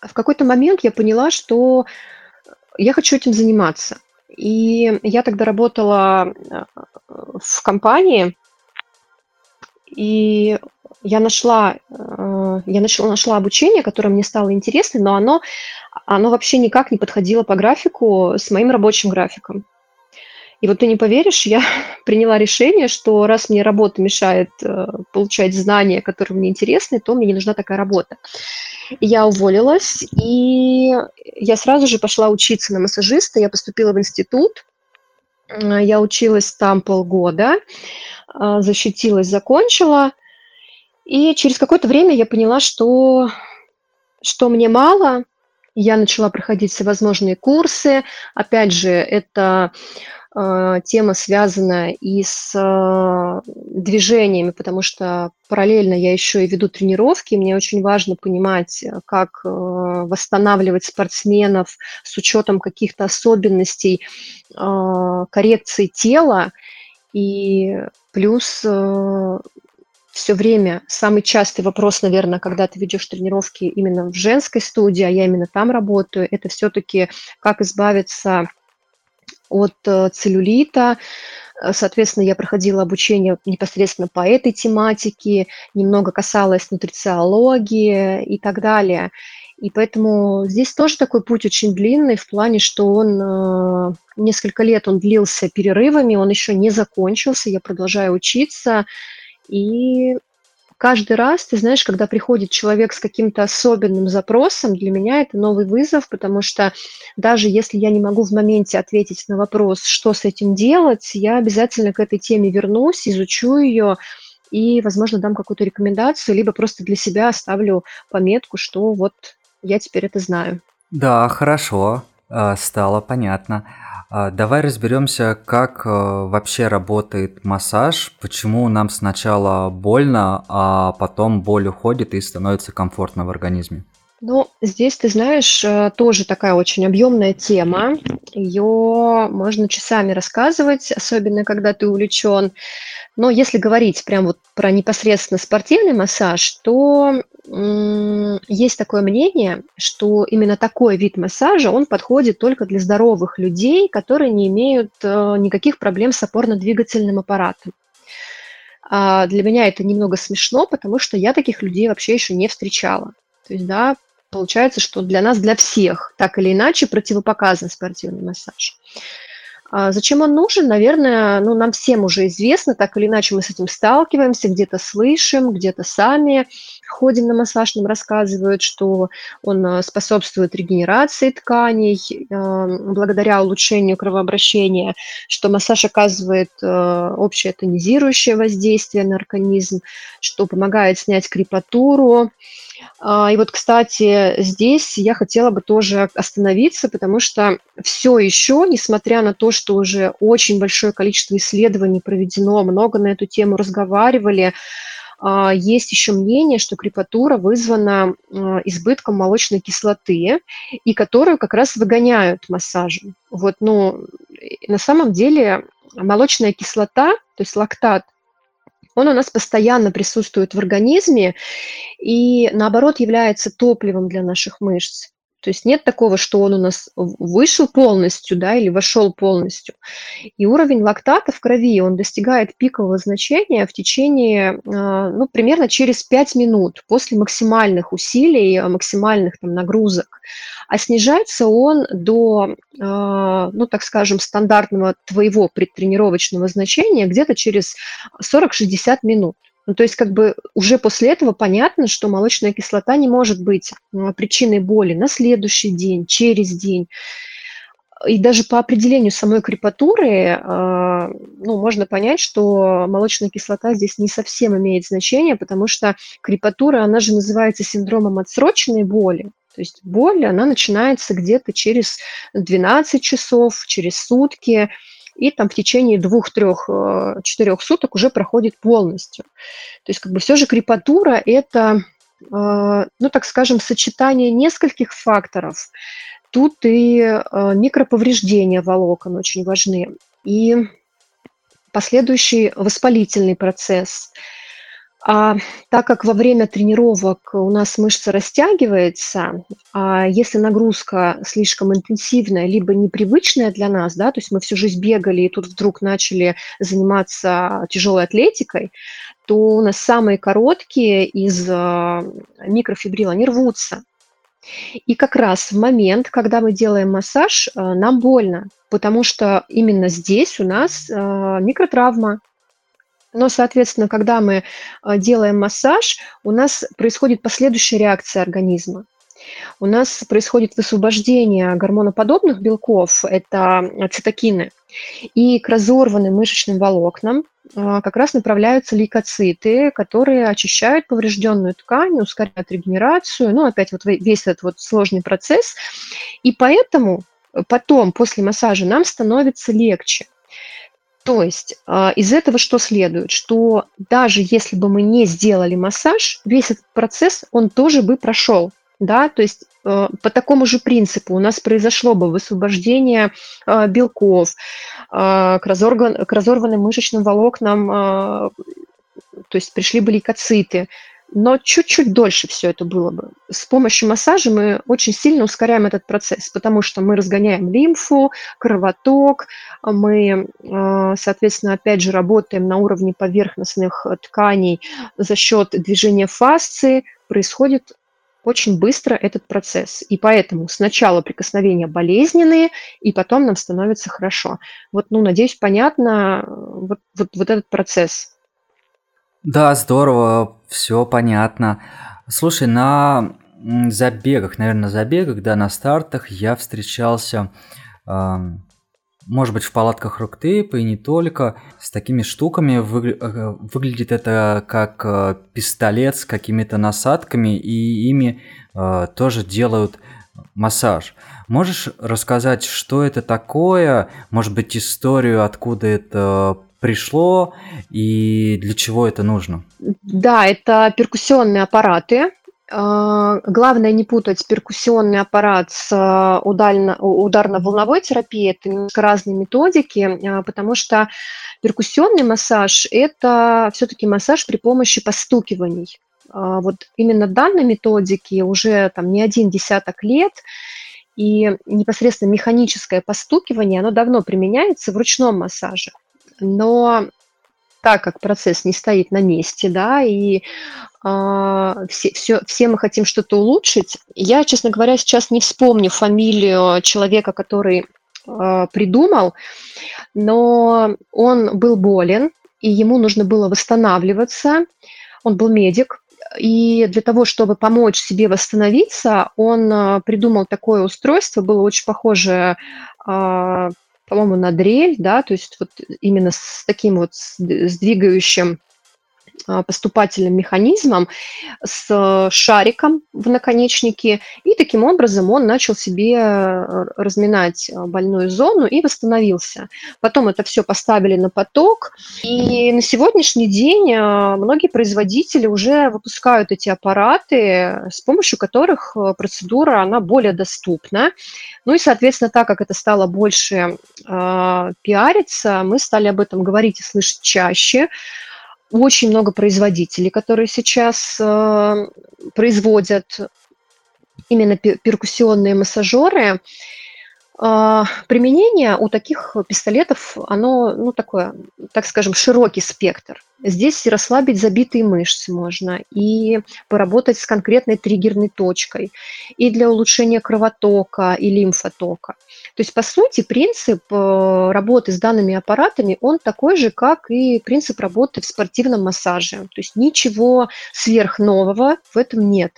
в какой-то момент я поняла, что я хочу этим заниматься. И я тогда работала э, в компании, и я нашла, э, я нашла, нашла обучение, которое мне стало интересно, но оно, оно вообще никак не подходило по графику с моим рабочим графиком. И вот ты не поверишь, я приняла решение, что раз мне работа мешает э, получать знания, которые мне интересны, то мне не нужна такая работа. Я уволилась, и я сразу же пошла учиться на массажиста. Я поступила в институт, я училась там полгода, э, защитилась, закончила. И через какое-то время я поняла, что, что мне мало. Я начала проходить всевозможные курсы. Опять же, это а, тема связана и с а, движениями, потому что параллельно я еще и веду тренировки. Мне очень важно понимать, э, как э, восстанавливать спортсменов с учетом каких-то особенностей а, коррекции тела. И плюс э, все время самый частый вопрос, наверное, когда ты ведешь тренировки именно в женской студии, а я именно там работаю, это все-таки как избавиться от э, целлюлита. Э, соответственно, я проходила обучение непосредственно по этой тематике, немного касалось нутрициологии и так далее. И поэтому здесь тоже такой путь очень длинный в плане, что он э, несколько лет он длился перерывами, он еще не закончился, я продолжаю учиться. И каждый раз, ты знаешь, когда приходит человек с каким-то особенным запросом, для меня это новый вызов, потому что даже если я не могу в моменте ответить на вопрос, что с этим делать, я обязательно к этой теме вернусь, изучу ее и, возможно, дам какую-то рекомендацию, либо просто для себя оставлю пометку, что вот я теперь это знаю. Да, хорошо, а, стало понятно. А, давай разберемся, как э, вообще работает массаж, почему нам сначала больно, а потом боль уходит и становится комфортно в организме. Ну, здесь, ты знаешь, э, тоже такая очень объемная тема. Ее можно часами рассказывать, особенно когда ты увлечен. Но если говорить прям вот про непосредственно спортивный массаж, то есть такое мнение, что именно такой вид массажа, он подходит только для здоровых людей, которые не имеют э, никаких проблем с опорно-двигательным аппаратом. А для меня это немного смешно, потому что я таких людей вообще еще не встречала. То есть, да, получается, что для нас, для всех, так или иначе, противопоказан спортивный массаж. А зачем он нужен? Наверное, ну, нам всем уже известно, так или иначе мы с этим сталкиваемся, где-то слышим, где-то сами ходим на массаж, нам рассказывают, что он а, способствует регенерации тканей а, благодаря улучшению кровообращения, что массаж оказывает общее тонизирующее воздействие на организм, что помогает снять крепатуру, и вот, кстати, здесь я хотела бы тоже остановиться, потому что все еще, несмотря на то, что уже очень большое количество исследований проведено, много на эту тему разговаривали, а, есть еще мнение, что крепатура вызвана а, избытком молочной кислоты, и которую как раз выгоняют массажем. Вот, ну, на самом деле молочная кислота, то есть лактат, он у нас постоянно присутствует в организме и, наоборот, является топливом для наших мышц. То есть нет такого, что он у нас вышел полностью, да, или вошел полностью. И уровень лактата в крови, он достигает пикового значения в течение, а, ну, примерно через 5 минут после максимальных усилий, максимальных там нагрузок. А снижается он до, а, ну, так скажем, стандартного твоего предтренировочного значения где-то через 40-60 минут. Ну, то есть как бы уже после этого понятно, что молочная кислота не может быть а, причиной боли на следующий день, через день. И даже по определению самой крепатуры, а, ну, можно понять, что молочная кислота здесь не совсем имеет значение, потому что крепатура, она же называется синдромом отсроченной боли. То есть боль, она начинается где-то через 12 часов, через сутки и там в течение двух, трех, э, четырех суток уже проходит полностью. То есть как бы все же крепатура – это ну, так скажем, сочетание нескольких факторов. Тут и микроповреждения волокон очень важны, и последующий воспалительный процесс – а, так как во время тренировок у нас мышца растягивается, а если нагрузка слишком интенсивная, либо непривычная для нас, да, то есть мы всю жизнь бегали и тут вдруг начали заниматься тяжелой атлетикой, то у нас самые короткие из а, микрофибрил, они рвутся. И как раз в момент, когда мы делаем массаж, а, нам больно, потому что именно здесь у нас а, микротравма, но, соответственно, когда мы а, делаем массаж, у нас происходит последующая реакция организма. У нас происходит высвобождение гормоноподобных белков, это цитокины, и к разорванным мышечным волокнам а, как раз направляются лейкоциты, которые очищают поврежденную ткань, ускоряют регенерацию, ну, опять вот весь этот вот сложный процесс. И поэтому потом, после массажа, нам становится легче. То есть а, из этого что следует? Что даже если бы мы не сделали массаж, весь этот процесс, он тоже бы прошел. Да, то есть э, по такому же принципу у нас произошло бы высвобождение э, белков э, к, разорван, к разорванным мышечным волокнам, то есть пришли бы лейкоциты, но чуть-чуть дольше все это было бы. С помощью массажа мы очень сильно ускоряем этот процесс, потому что мы разгоняем лимфу, кровоток, мы, э, соответственно, опять же работаем на уровне поверхностных тканей за счет движения фасции, происходит очень быстро этот процесс. И поэтому сначала прикосновения болезненные, и потом нам становится хорошо. Вот, ну, надеюсь, понятно э, вот, вот, вот этот процесс. Да, здорово, все понятно. Слушай, на забегах, наверное, забегах, да, на стартах я встречался, э, может быть, в палатках Руктейпа и не только, с такими штуками. Вы, э, выглядит это как э, пистолет с какими-то насадками, и ими э, тоже делают массаж. Можешь рассказать, что это такое? Может быть, историю, откуда это пришло и для чего это нужно? Да, это перкуссионные аппараты. А, главное не путать перкуссионный аппарат с а, ударно-волновой терапией. Это немножко разные методики, а, потому что перкуссионный массаж – это все-таки массаж при помощи постукиваний. Вот именно данной методики уже там не один десяток лет, и непосредственно механическое постукивание, оно давно применяется в ручном массаже но так как процесс не стоит на месте, да, и э, все, все, все мы хотим что-то улучшить, я, честно говоря, сейчас не вспомню фамилию человека, который э, придумал, но он был болен, и ему нужно было восстанавливаться. Он был медик, и для того, чтобы помочь себе восстановиться, он придумал такое устройство, было очень похоже по-моему, на дрель, да, то есть вот именно с таким вот сдвигающим поступательным механизмом с шариком в наконечнике, и таким образом он начал себе э, разминать а, больную зону и восстановился. Потом это все поставили на поток, и на сегодняшний день а, многие производители уже выпускают эти аппараты, с помощью которых э, процедура, она более доступна. Ну и, соответственно, так как это стало больше э, пиариться, мы стали об этом говорить и слышать чаще, очень много производителей, которые сейчас э, производят именно перкуссионные массажеры. Э, применение у таких пистолетов, оно, ну, такое, так скажем, широкий спектр. Здесь расслабить забитые мышцы можно и поработать с конкретной триггерной точкой, и для улучшения кровотока и лимфотока. То есть, по сути, принцип э, работы с данными аппаратами, он такой же, как и принцип работы в спортивном массаже. То есть ничего сверхнового в этом нет.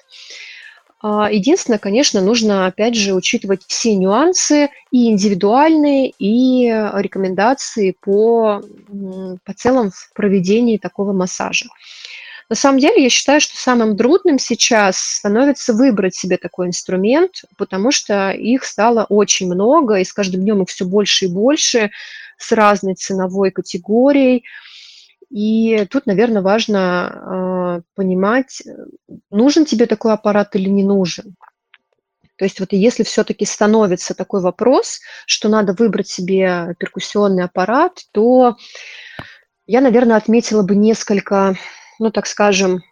А, единственное, конечно, нужно, опять же, учитывать все нюансы и индивидуальные, и рекомендации по, по целом в проведении такого массажа. На самом деле, я считаю, что самым трудным сейчас становится выбрать себе такой инструмент, потому что их стало очень много, и с каждым днем их все больше и больше, с разной ценовой категорией. И тут, наверное, важно э, понимать, нужен тебе такой аппарат или не нужен. То есть вот если все-таки становится такой вопрос, что надо выбрать себе перкуссионный аппарат, то я, наверное, отметила бы несколько, ну так скажем,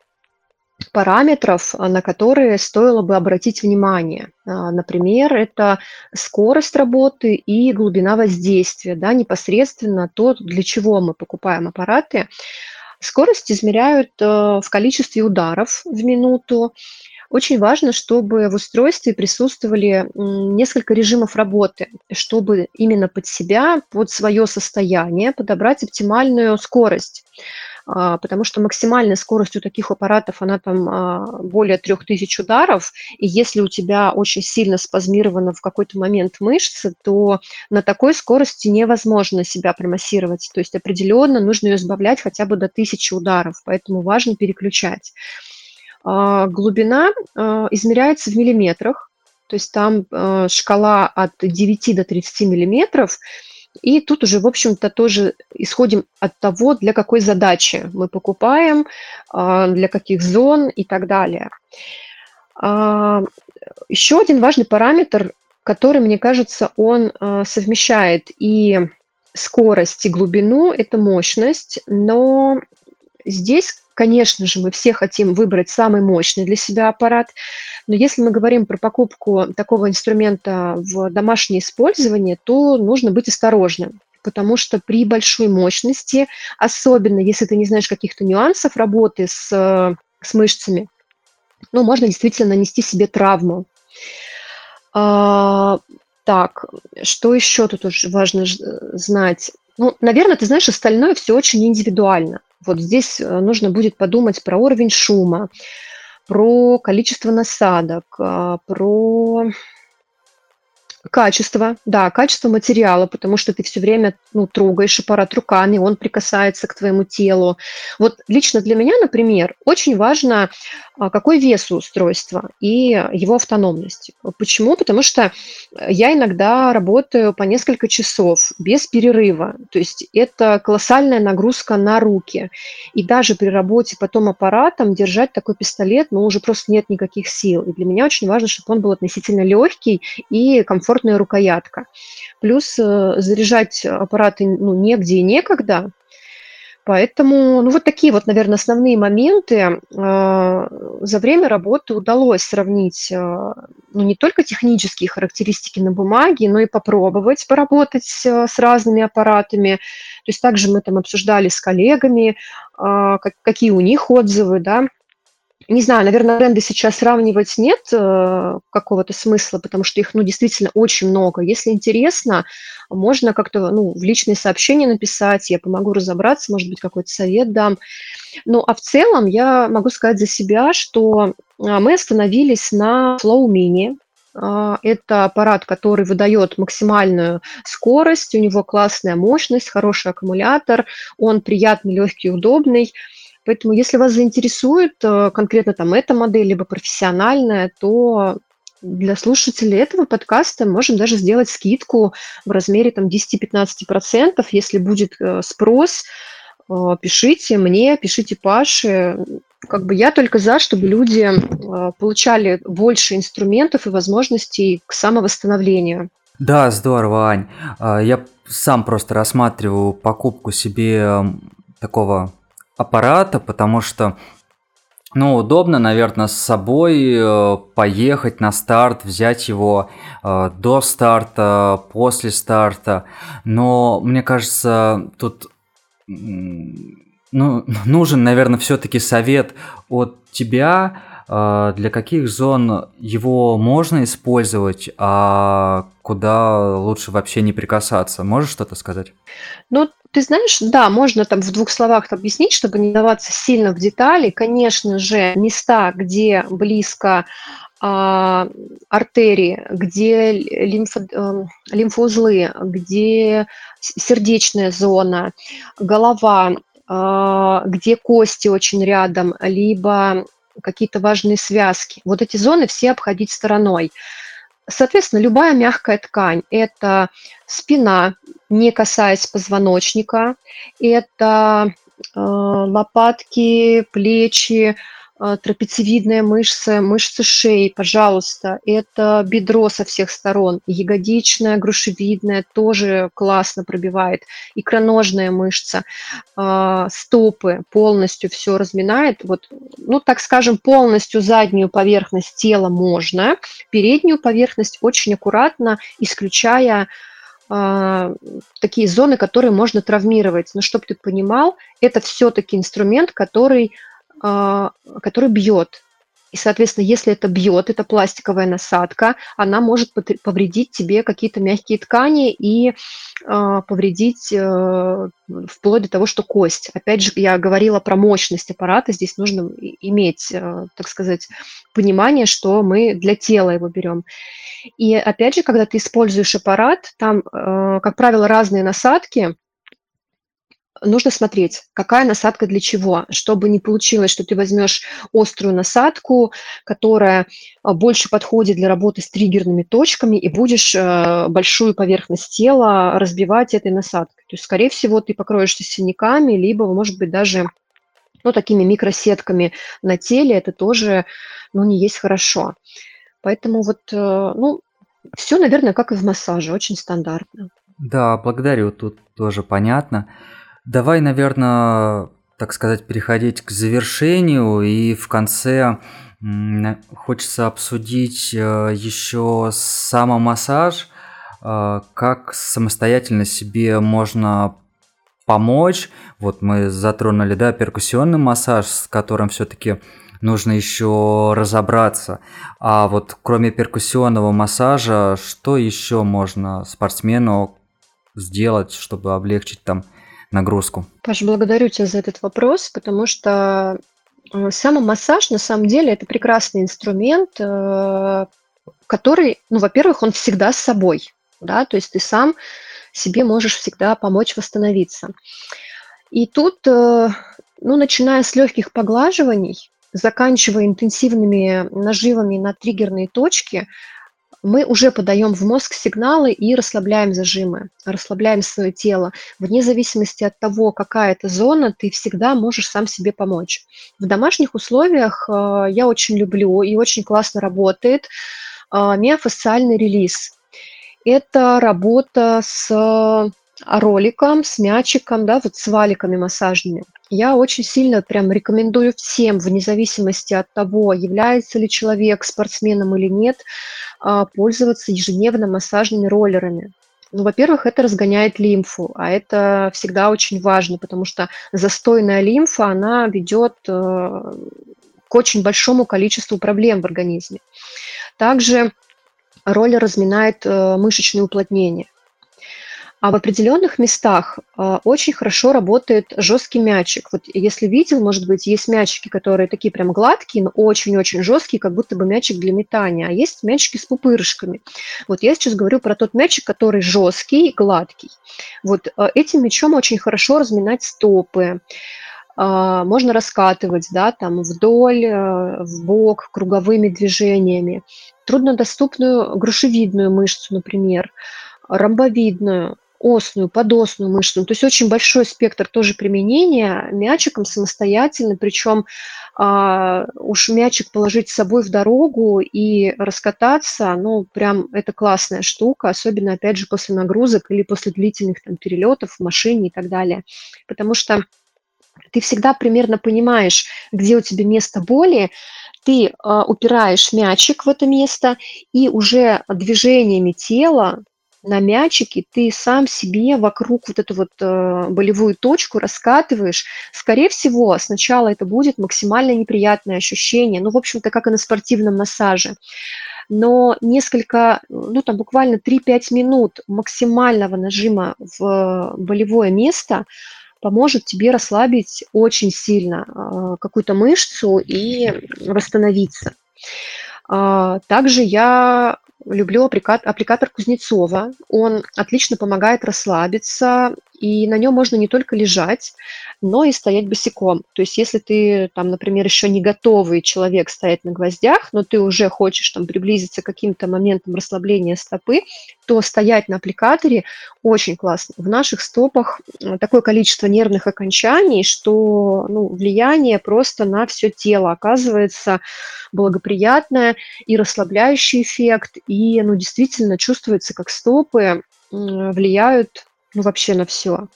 параметров, а, на которые стоило бы обратить внимание. А, например, это скорость работы и глубина воздействия, да, непосредственно то, для чего мы покупаем аппараты. Скорость измеряют э, в количестве ударов в минуту. Очень важно, чтобы в устройстве присутствовали несколько режимов работы, чтобы именно под себя, под свое состояние подобрать оптимальную скорость. А, потому что максимальная скорость у таких аппаратов, она там а, более 3000 ударов, и если у тебя очень сильно спазмировано в какой-то момент мышцы, то на такой скорости невозможно себя промассировать, то есть определенно нужно ее сбавлять хотя бы до 1000 ударов, поэтому важно переключать. А, глубина измеряется в миллиметрах, то есть там шкала от 9 до 30 миллиметров, и тут уже, в общем-то, тоже исходим от того, для какой задачи мы покупаем, а, для каких зон и так далее. А, Еще один важный параметр, который, мне кажется, он а, совмещает и скорость, и глубину, это мощность, но здесь Конечно же, мы все хотим выбрать самый мощный для себя аппарат, но если мы говорим про покупку такого инструмента в домашнее использование, то нужно быть осторожным потому что при большой мощности, особенно если ты не знаешь каких-то нюансов работы с, с мышцами, ну, можно действительно нанести себе травму. А, так, что еще тут важно знать? Ну, наверное, ты знаешь, остальное все очень индивидуально. Вот здесь э, нужно будет подумать про уровень шума, про количество насадок, а, про Качество, да, качество материала, потому что ты все время ну, трогаешь аппарат руками, он прикасается к твоему телу. Вот лично для меня, например, очень важно, а, какой вес у устройства и его автономность. Почему? Потому что я иногда работаю по несколько часов без перерыва. То есть это колоссальная нагрузка на руки. И даже при работе потом аппаратом держать такой пистолет, ну, уже просто нет никаких сил. И для меня очень важно, чтобы он был относительно легкий и комфортный комфортная рукоятка. Плюс э, заряжать аппараты ну, негде и некогда. Поэтому, ну вот такие вот, наверное, основные моменты. Э, за время работы удалось сравнить э, ну, не только технические характеристики на бумаге, но и попробовать поработать с разными аппаратами. То есть также мы там обсуждали с коллегами, какие у них отзывы, да, не знаю, наверное, бренды сейчас сравнивать нет э, какого-то смысла, потому что их, ну, действительно очень много. Если интересно, можно как-то, ну, в личные сообщения написать, я помогу разобраться, может быть, какой-то совет дам. Ну, а в целом я могу сказать за себя, что а, мы остановились на Flow Mini, а, это аппарат, который выдает максимальную скорость, у него классная мощность, хороший аккумулятор, он приятный, легкий, удобный. Поэтому, если вас заинтересует э, конкретно там эта модель, либо профессиональная, то для слушателей этого подкаста можем даже сделать скидку в размере там 10-15%, если будет э, спрос, э, пишите мне, пишите Паше. Как бы я только за, чтобы люди получали больше инструментов и возможностей к самовосстановлению. Да, здорово, Ань. А, я сам просто рассматриваю покупку себе такого аппарата, потому что ну, удобно, наверное, с собой э, поехать на старт, взять его э, до старта, после старта. Но мне кажется, тут ну, нужен, наверное, все-таки совет от тебя, для каких зон его можно использовать, а куда лучше вообще не прикасаться. Можешь что-то сказать? Ну, ты знаешь, да, можно там в двух словах объяснить, чтобы не даваться сильно в детали. Конечно же, места, где близко а, артерии, где лимфо, э, лимфоузлы, где сердечная зона, голова, э, где кости очень рядом, либо какие-то важные связки. Вот эти зоны все обходить стороной. Соответственно, любая мягкая ткань – это спина, не касаясь позвоночника, это лопатки, плечи, трапециевидная мышца, мышцы шеи, пожалуйста. Это бедро со всех сторон, ягодичная, грушевидная тоже классно пробивает, икроножная мышца, а, стопы полностью все разминает. Вот, ну, так скажем, полностью заднюю поверхность тела можно, переднюю поверхность очень аккуратно, исключая а, такие зоны, которые можно травмировать. Но чтобы ты понимал, это все-таки инструмент, который а, который бьет. И, соответственно, если это бьет, это пластиковая насадка, она может повредить тебе какие-то мягкие ткани и э, повредить э, вплоть до того, что кость. Опять же, я говорила про мощность аппарата, здесь нужно иметь, э, так сказать, понимание, что мы для тела его берем. И опять же, когда ты используешь аппарат, там, э, как правило, разные насадки, нужно смотреть, какая насадка для чего, чтобы не получилось, что ты возьмешь острую насадку, которая а, больше подходит для работы с триггерными точками, и будешь э, большую поверхность тела разбивать этой насадкой. То есть, скорее всего, ты покроешься синяками, либо, может быть, даже ну, такими микросетками на теле, это тоже ну, не есть хорошо. Поэтому вот, э, ну, все, наверное, как и в массаже, очень стандартно. Да, благодарю, тут тоже понятно. Давай, наверное, так сказать, переходить к завершению. И в конце хочется обсудить э, еще самомассаж, э, как самостоятельно себе можно помочь. Вот мы затронули, да, перкуссионный массаж, с которым все-таки нужно еще разобраться. А вот кроме перкуссионного массажа, что еще можно спортсмену сделать, чтобы облегчить там нагрузку? Паша, благодарю тебя за этот вопрос, потому что э, самомассаж на самом деле это прекрасный инструмент, э, который, ну, во-первых, он всегда с собой, да, то есть ты сам себе можешь всегда помочь восстановиться. И тут, э, ну, начиная с легких поглаживаний, заканчивая интенсивными наживами на триггерные точки, мы уже подаем в мозг сигналы и расслабляем зажимы, расслабляем свое тело. Вне зависимости от того, какая это зона, ты всегда можешь сам себе помочь. В домашних условиях э, я очень люблю и очень классно работает э, миофасциальный релиз. Это работа с роликом, с мячиком, да, вот с валиками массажными. Я очень сильно прям рекомендую всем, вне зависимости от того, является ли человек спортсменом или нет, пользоваться ежедневно массажными роллерами. Ну, во-первых, это разгоняет лимфу, а это всегда очень важно, потому что застойная лимфа, она ведет э, к очень большому количеству проблем в организме. Также роллер разминает э, мышечные уплотнения. А в определенных местах а, очень хорошо работает жесткий мячик. Вот если видел, может быть, есть мячики, которые такие прям гладкие, но очень-очень жесткие, как будто бы мячик для метания, а есть мячики с пупырышками. Вот я сейчас говорю про тот мячик, который жесткий, гладкий. Вот а, этим мячом очень хорошо разминать стопы, а, можно раскатывать, да, там вдоль, в бок, круговыми движениями. Труднодоступную грушевидную мышцу, например, ромбовидную, осную, подосную мышцу. То есть очень большой спектр тоже применения мячиком самостоятельно, причем а, уж мячик положить с собой в дорогу и раскататься, ну, прям это классная штука, особенно, опять же, после нагрузок или после длительных там перелетов в машине и так далее. Потому что ты всегда примерно понимаешь, где у тебя место боли, ты э, упираешь мячик в это место и уже движениями тела на мячике ты сам себе вокруг вот эту вот э, болевую точку раскатываешь. Скорее всего, сначала это будет максимально неприятное ощущение, ну, в общем-то, как и на спортивном массаже. Но несколько, ну, там буквально 3-5 минут максимального нажима в болевое место поможет тебе расслабить очень сильно э, какую-то мышцу и восстановиться. А, также я люблю аппликатор Кузнецова. Он отлично помогает расслабиться и на нем можно не только лежать, но и стоять босиком. То есть если ты, там, например, еще не готовый человек стоять на гвоздях, но ты уже хочешь там приблизиться к каким-то моментам расслабления стопы, то стоять на аппликаторе очень классно. В наших стопах такое количество нервных окончаний, что ну, влияние просто на все тело оказывается благоприятное и расслабляющий эффект, и ну, действительно чувствуется, как стопы влияют ну, вообще на все.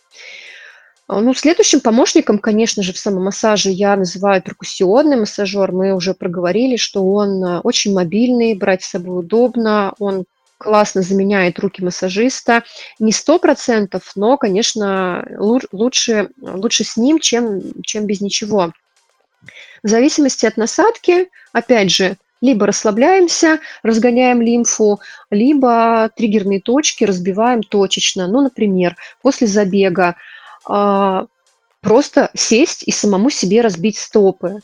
А, ну, следующим помощником, конечно же, в самомассаже я называю перкуссионный массажер. Мы уже проговорили, что он э, очень мобильный, брать с собой удобно, он классно заменяет руки массажиста. Не сто процентов, но, конечно, лучше, лучше с ним, чем, чем без ничего. В зависимости от насадки, опять же, либо расслабляемся, разгоняем лимфу, либо триггерные точки разбиваем точечно. Ну, например, после забега а, просто сесть и самому себе разбить стопы.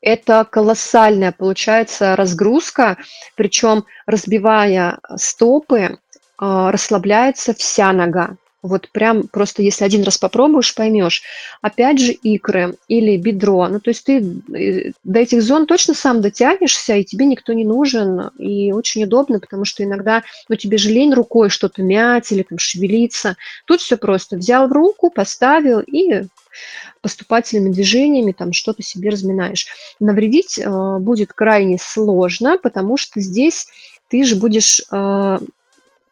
Это колоссальная получается разгрузка, причем разбивая стопы, а, расслабляется вся нога. Вот прям просто если один раз попробуешь, поймешь. Опять же икры или бедро. Ну, то есть ты э, до этих зон точно сам дотянешься, и тебе никто не нужен. И очень удобно, потому что иногда, ну, тебе же лень рукой что-то мять или там шевелиться. Тут все просто. Взял в руку, поставил и поступательными движениями там что-то себе разминаешь. Навредить э, будет крайне сложно, потому что здесь ты же будешь э,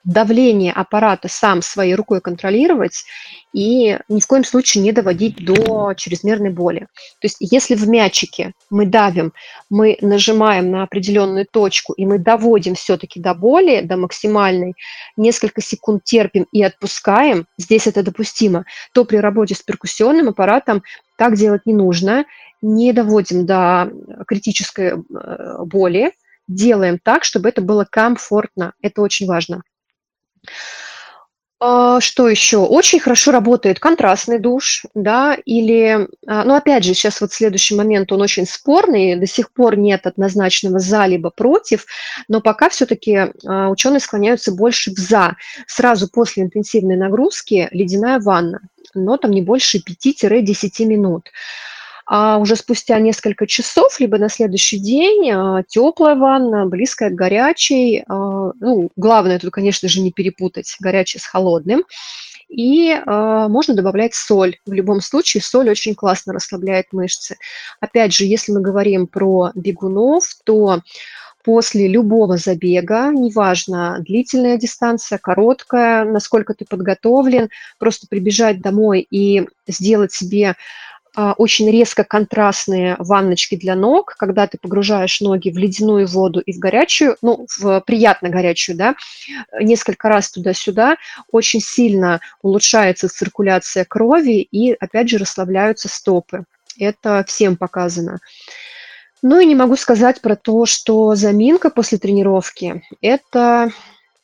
давление аппарата сам своей рукой контролировать и ни в коем случае не доводить до чрезмерной боли. То есть если в мячике мы давим, мы нажимаем на определенную точку, и мы доводим все-таки до боли, до максимальной, несколько секунд терпим и отпускаем, здесь это допустимо, то при работе с перкуссионным аппаратом так делать не нужно, не доводим до критической э, боли, делаем так, чтобы это было комфортно. Это очень важно. А, что еще? Очень хорошо работает контрастный душ, да, или, а, ну, опять же, сейчас вот следующий момент, он очень спорный, до сих пор нет однозначного за либо против, но пока все-таки а, ученые склоняются больше в за. Сразу после интенсивной нагрузки ледяная ванна, но там не больше 5-10 минут а уже спустя несколько часов, либо на следующий день а, теплая ванна, близкая к горячей. А, ну, главное тут, конечно же, не перепутать горячее с холодным. И э, можно добавлять соль. В любом случае соль очень классно расслабляет мышцы. Опять же, если мы говорим про бегунов, то после любого забега, неважно, длительная дистанция, короткая, насколько ты подготовлен, просто прибежать домой и сделать себе очень резко контрастные ванночки для ног, когда ты погружаешь ноги в ледяную воду и в горячую, ну, в приятно горячую, да, несколько раз туда-сюда, очень сильно улучшается циркуляция крови и, опять же, расслабляются стопы. Это всем показано. Ну и не могу сказать про то, что заминка после тренировки – это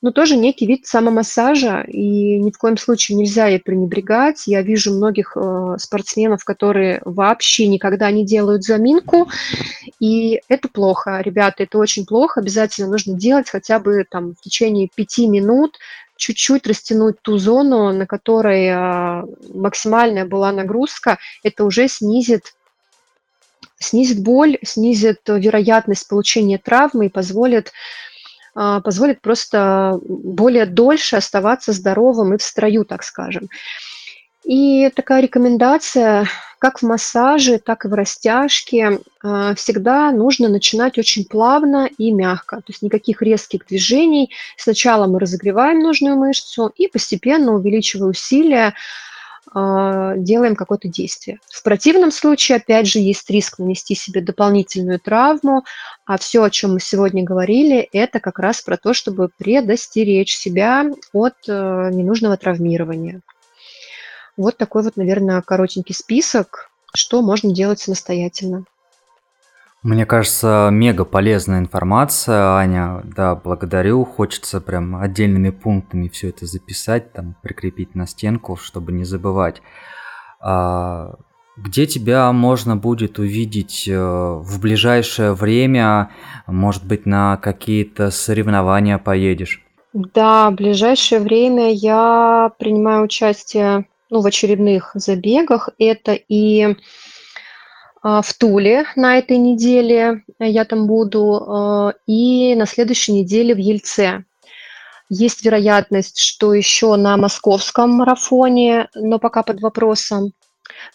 но тоже некий вид самомассажа, и ни в коем случае нельзя ей пренебрегать. Я вижу многих э, спортсменов, которые вообще никогда не делают заминку, и это плохо, ребята, это очень плохо. Обязательно нужно делать хотя бы там в течение пяти минут, чуть-чуть растянуть ту зону, на которой э, максимальная была нагрузка, это уже снизит снизит боль, снизит вероятность получения травмы и позволит позволит просто более дольше оставаться здоровым и в строю, так скажем. И такая рекомендация, как в массаже, так и в растяжке, а, всегда нужно начинать очень плавно и мягко. То есть никаких резких движений. Сначала мы разогреваем нужную мышцу и постепенно, увеличивая усилия, а, делаем какое-то действие. В противном случае, опять же, есть риск нанести себе дополнительную травму, а все, о чем мы сегодня говорили, это как раз про то, чтобы предостеречь себя от э, ненужного травмирования. Вот такой вот, наверное, коротенький список, что можно делать самостоятельно. Мне кажется, мега полезная информация, Аня. Да, благодарю. Хочется прям отдельными пунктами все это записать, там прикрепить на стенку, чтобы не забывать. А, где тебя можно будет увидеть э, в ближайшее время? Может быть, на какие-то соревнования поедешь? Да, в ближайшее время я принимаю участие ну, в очередных забегах. Это и в Туле на этой неделе я там буду, а, и на следующей неделе в Ельце. Есть вероятность, что еще на московском марафоне, но пока под вопросом.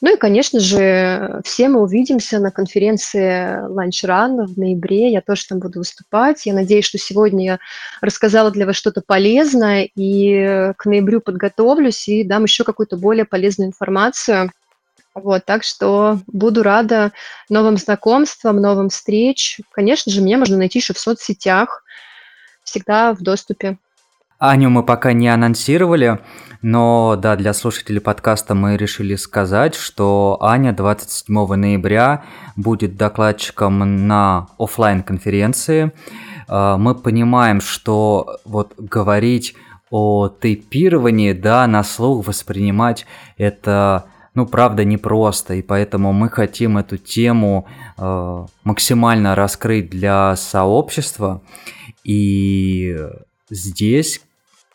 Ну и, конечно же, все мы увидимся на конференции Lunch Run в ноябре. Я тоже там буду выступать. Я надеюсь, что сегодня я рассказала для вас что-то полезное, и к ноябрю подготовлюсь и дам еще какую-то более полезную информацию. Вот, так что буду рада новым знакомствам, новым встреч. Конечно же, меня можно найти еще в соцсетях, всегда в доступе. Аню мы пока не анонсировали, но да, для слушателей подкаста мы решили сказать, что Аня 27 ноября будет докладчиком на офлайн конференции. А, мы понимаем, что вот говорить о тейпировании, да, на слух воспринимать это ну, правда, непросто, и поэтому мы хотим эту тему э, максимально раскрыть для сообщества, и здесь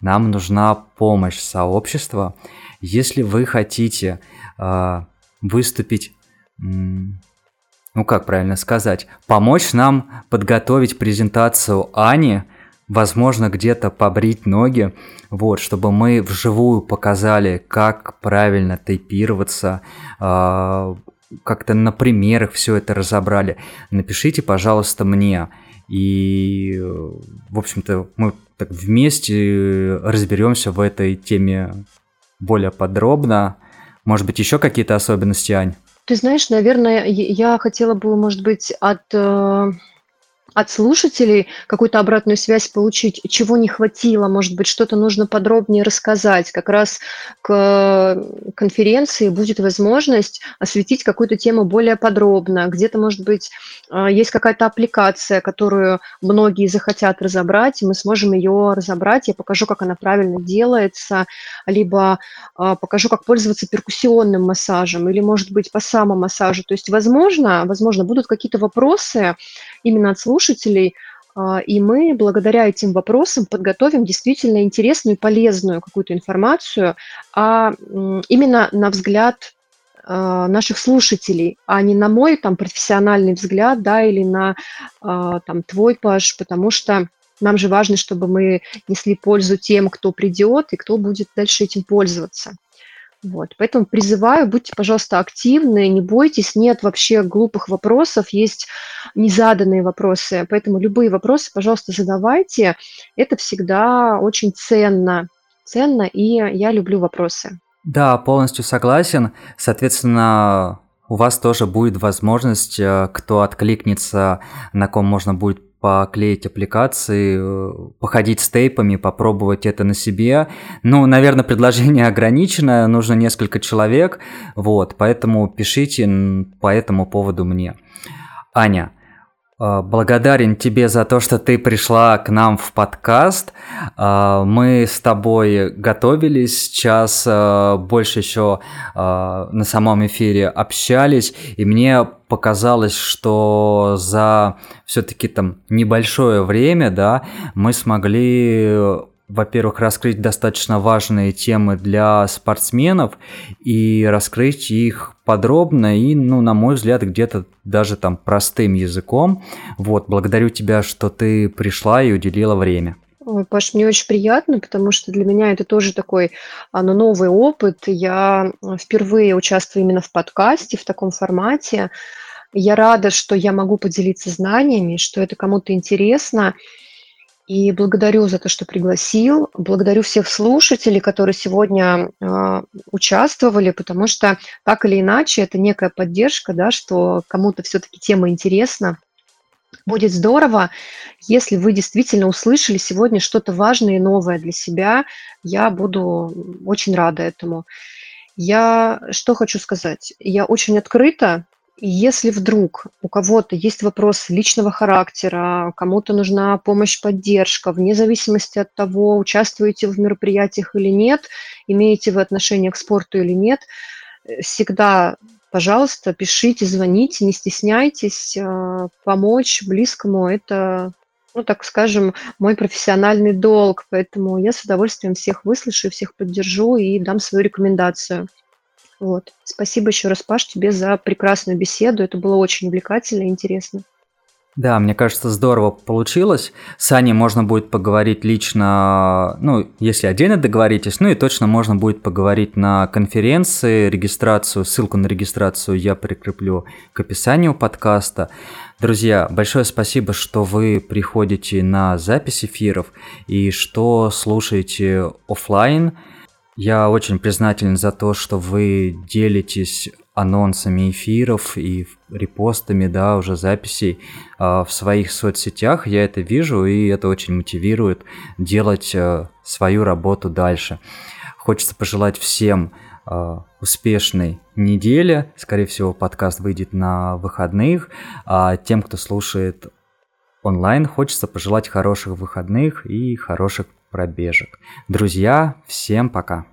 нам нужна помощь сообщества. Если вы хотите э, выступить, ну как правильно сказать, помочь нам подготовить презентацию Ани, возможно, где-то побрить ноги, вот, чтобы мы вживую показали, как правильно тейпироваться, э, как-то на примерах все это разобрали. Напишите, пожалуйста, мне. И, в общем-то, мы так вместе разберемся в этой теме более подробно. Может быть, еще какие-то особенности, Ань? Ты знаешь, наверное, я хотела бы, может быть, от э, от слушателей какую-то обратную связь получить, чего не хватило, может быть, что-то нужно подробнее рассказать. Как раз к конференции будет возможность осветить какую-то тему более подробно. Где-то, может быть, а, есть какая-то аппликация, которую многие захотят разобрать, и мы сможем ее разобрать. Я покажу, как она правильно делается, либо а, покажу, как пользоваться перкуссионным массажем, или, может быть, по самомассажу. То есть, возможно, возможно, будут какие-то вопросы именно от слушателей, а, и мы благодаря этим вопросам подготовим действительно интересную и полезную какую-то информацию, а именно на взгляд а, наших слушателей, а не на мой там профессиональный взгляд, да, или на а, там твой, Паш, потому что нам же важно, чтобы мы несли пользу тем, кто придет и кто будет дальше этим пользоваться. Вот, поэтому призываю, будьте, пожалуйста, активны, не бойтесь, нет вообще глупых вопросов, есть незаданные вопросы, поэтому любые вопросы, пожалуйста, задавайте, это всегда очень ценно, ценно, и я люблю вопросы. Да, полностью согласен, соответственно, у вас тоже будет возможность, э, кто откликнется, на ком можно будет поклеить аппликации, э, походить с тейпами, попробовать это на себе. Ну, наверное, предложение ограничено, нужно несколько человек, вот, поэтому пишите по этому поводу мне. Аня, благодарен тебе за то, что ты пришла к нам в подкаст. А, мы с тобой готовились, сейчас а, больше еще на самом эфире общались, и мне показалось, что за все-таки там небольшое время, да, мы смогли во-первых, раскрыть достаточно важные темы для спортсменов и раскрыть их подробно и, ну, на мой взгляд, где-то даже там простым языком. Вот, благодарю тебя, что ты пришла и уделила время. Ой, Паш, мне очень приятно, потому что для меня это тоже такой ну, новый опыт. Я впервые участвую именно в подкасте в таком формате. Я рада, что я могу поделиться знаниями, что это кому-то интересно. И благодарю за то, что пригласил. Благодарю всех слушателей, которые сегодня э, участвовали, потому что так или иначе это некая поддержка, да, что кому-то все-таки тема интересна. Будет здорово, если вы действительно услышали сегодня что-то важное и новое для себя. Я буду очень рада этому. Я что хочу сказать? Я очень открыта если вдруг у кого-то есть вопрос личного характера, кому-то нужна помощь, поддержка, вне зависимости от того, участвуете вы в мероприятиях или нет, имеете вы отношение к спорту или нет, э, всегда, пожалуйста, пишите, звоните, не стесняйтесь, э, помочь близкому – это ну, так скажем, мой профессиональный долг, поэтому я с удовольствием всех выслушаю, всех поддержу и дам свою рекомендацию. Вот. Спасибо еще раз, Паш, тебе за прекрасную беседу. Это было очень увлекательно и интересно. Да, мне кажется, здорово получилось. С Аней можно будет поговорить лично, ну, если отдельно договоритесь, ну и точно можно будет поговорить на конференции, регистрацию, ссылку на регистрацию я прикреплю к описанию подкаста. Друзья, большое спасибо, что вы приходите на запись эфиров и что слушаете офлайн. Я очень признателен за то, что вы делитесь анонсами эфиров и репостами, да, уже записей э, в своих соцсетях. Я это вижу, и это очень мотивирует делать э, свою работу дальше. Хочется пожелать всем э, успешной недели. Скорее всего, подкаст выйдет на выходных. А тем, кто слушает онлайн, хочется пожелать хороших выходных и хороших пробежек. Друзья, всем пока!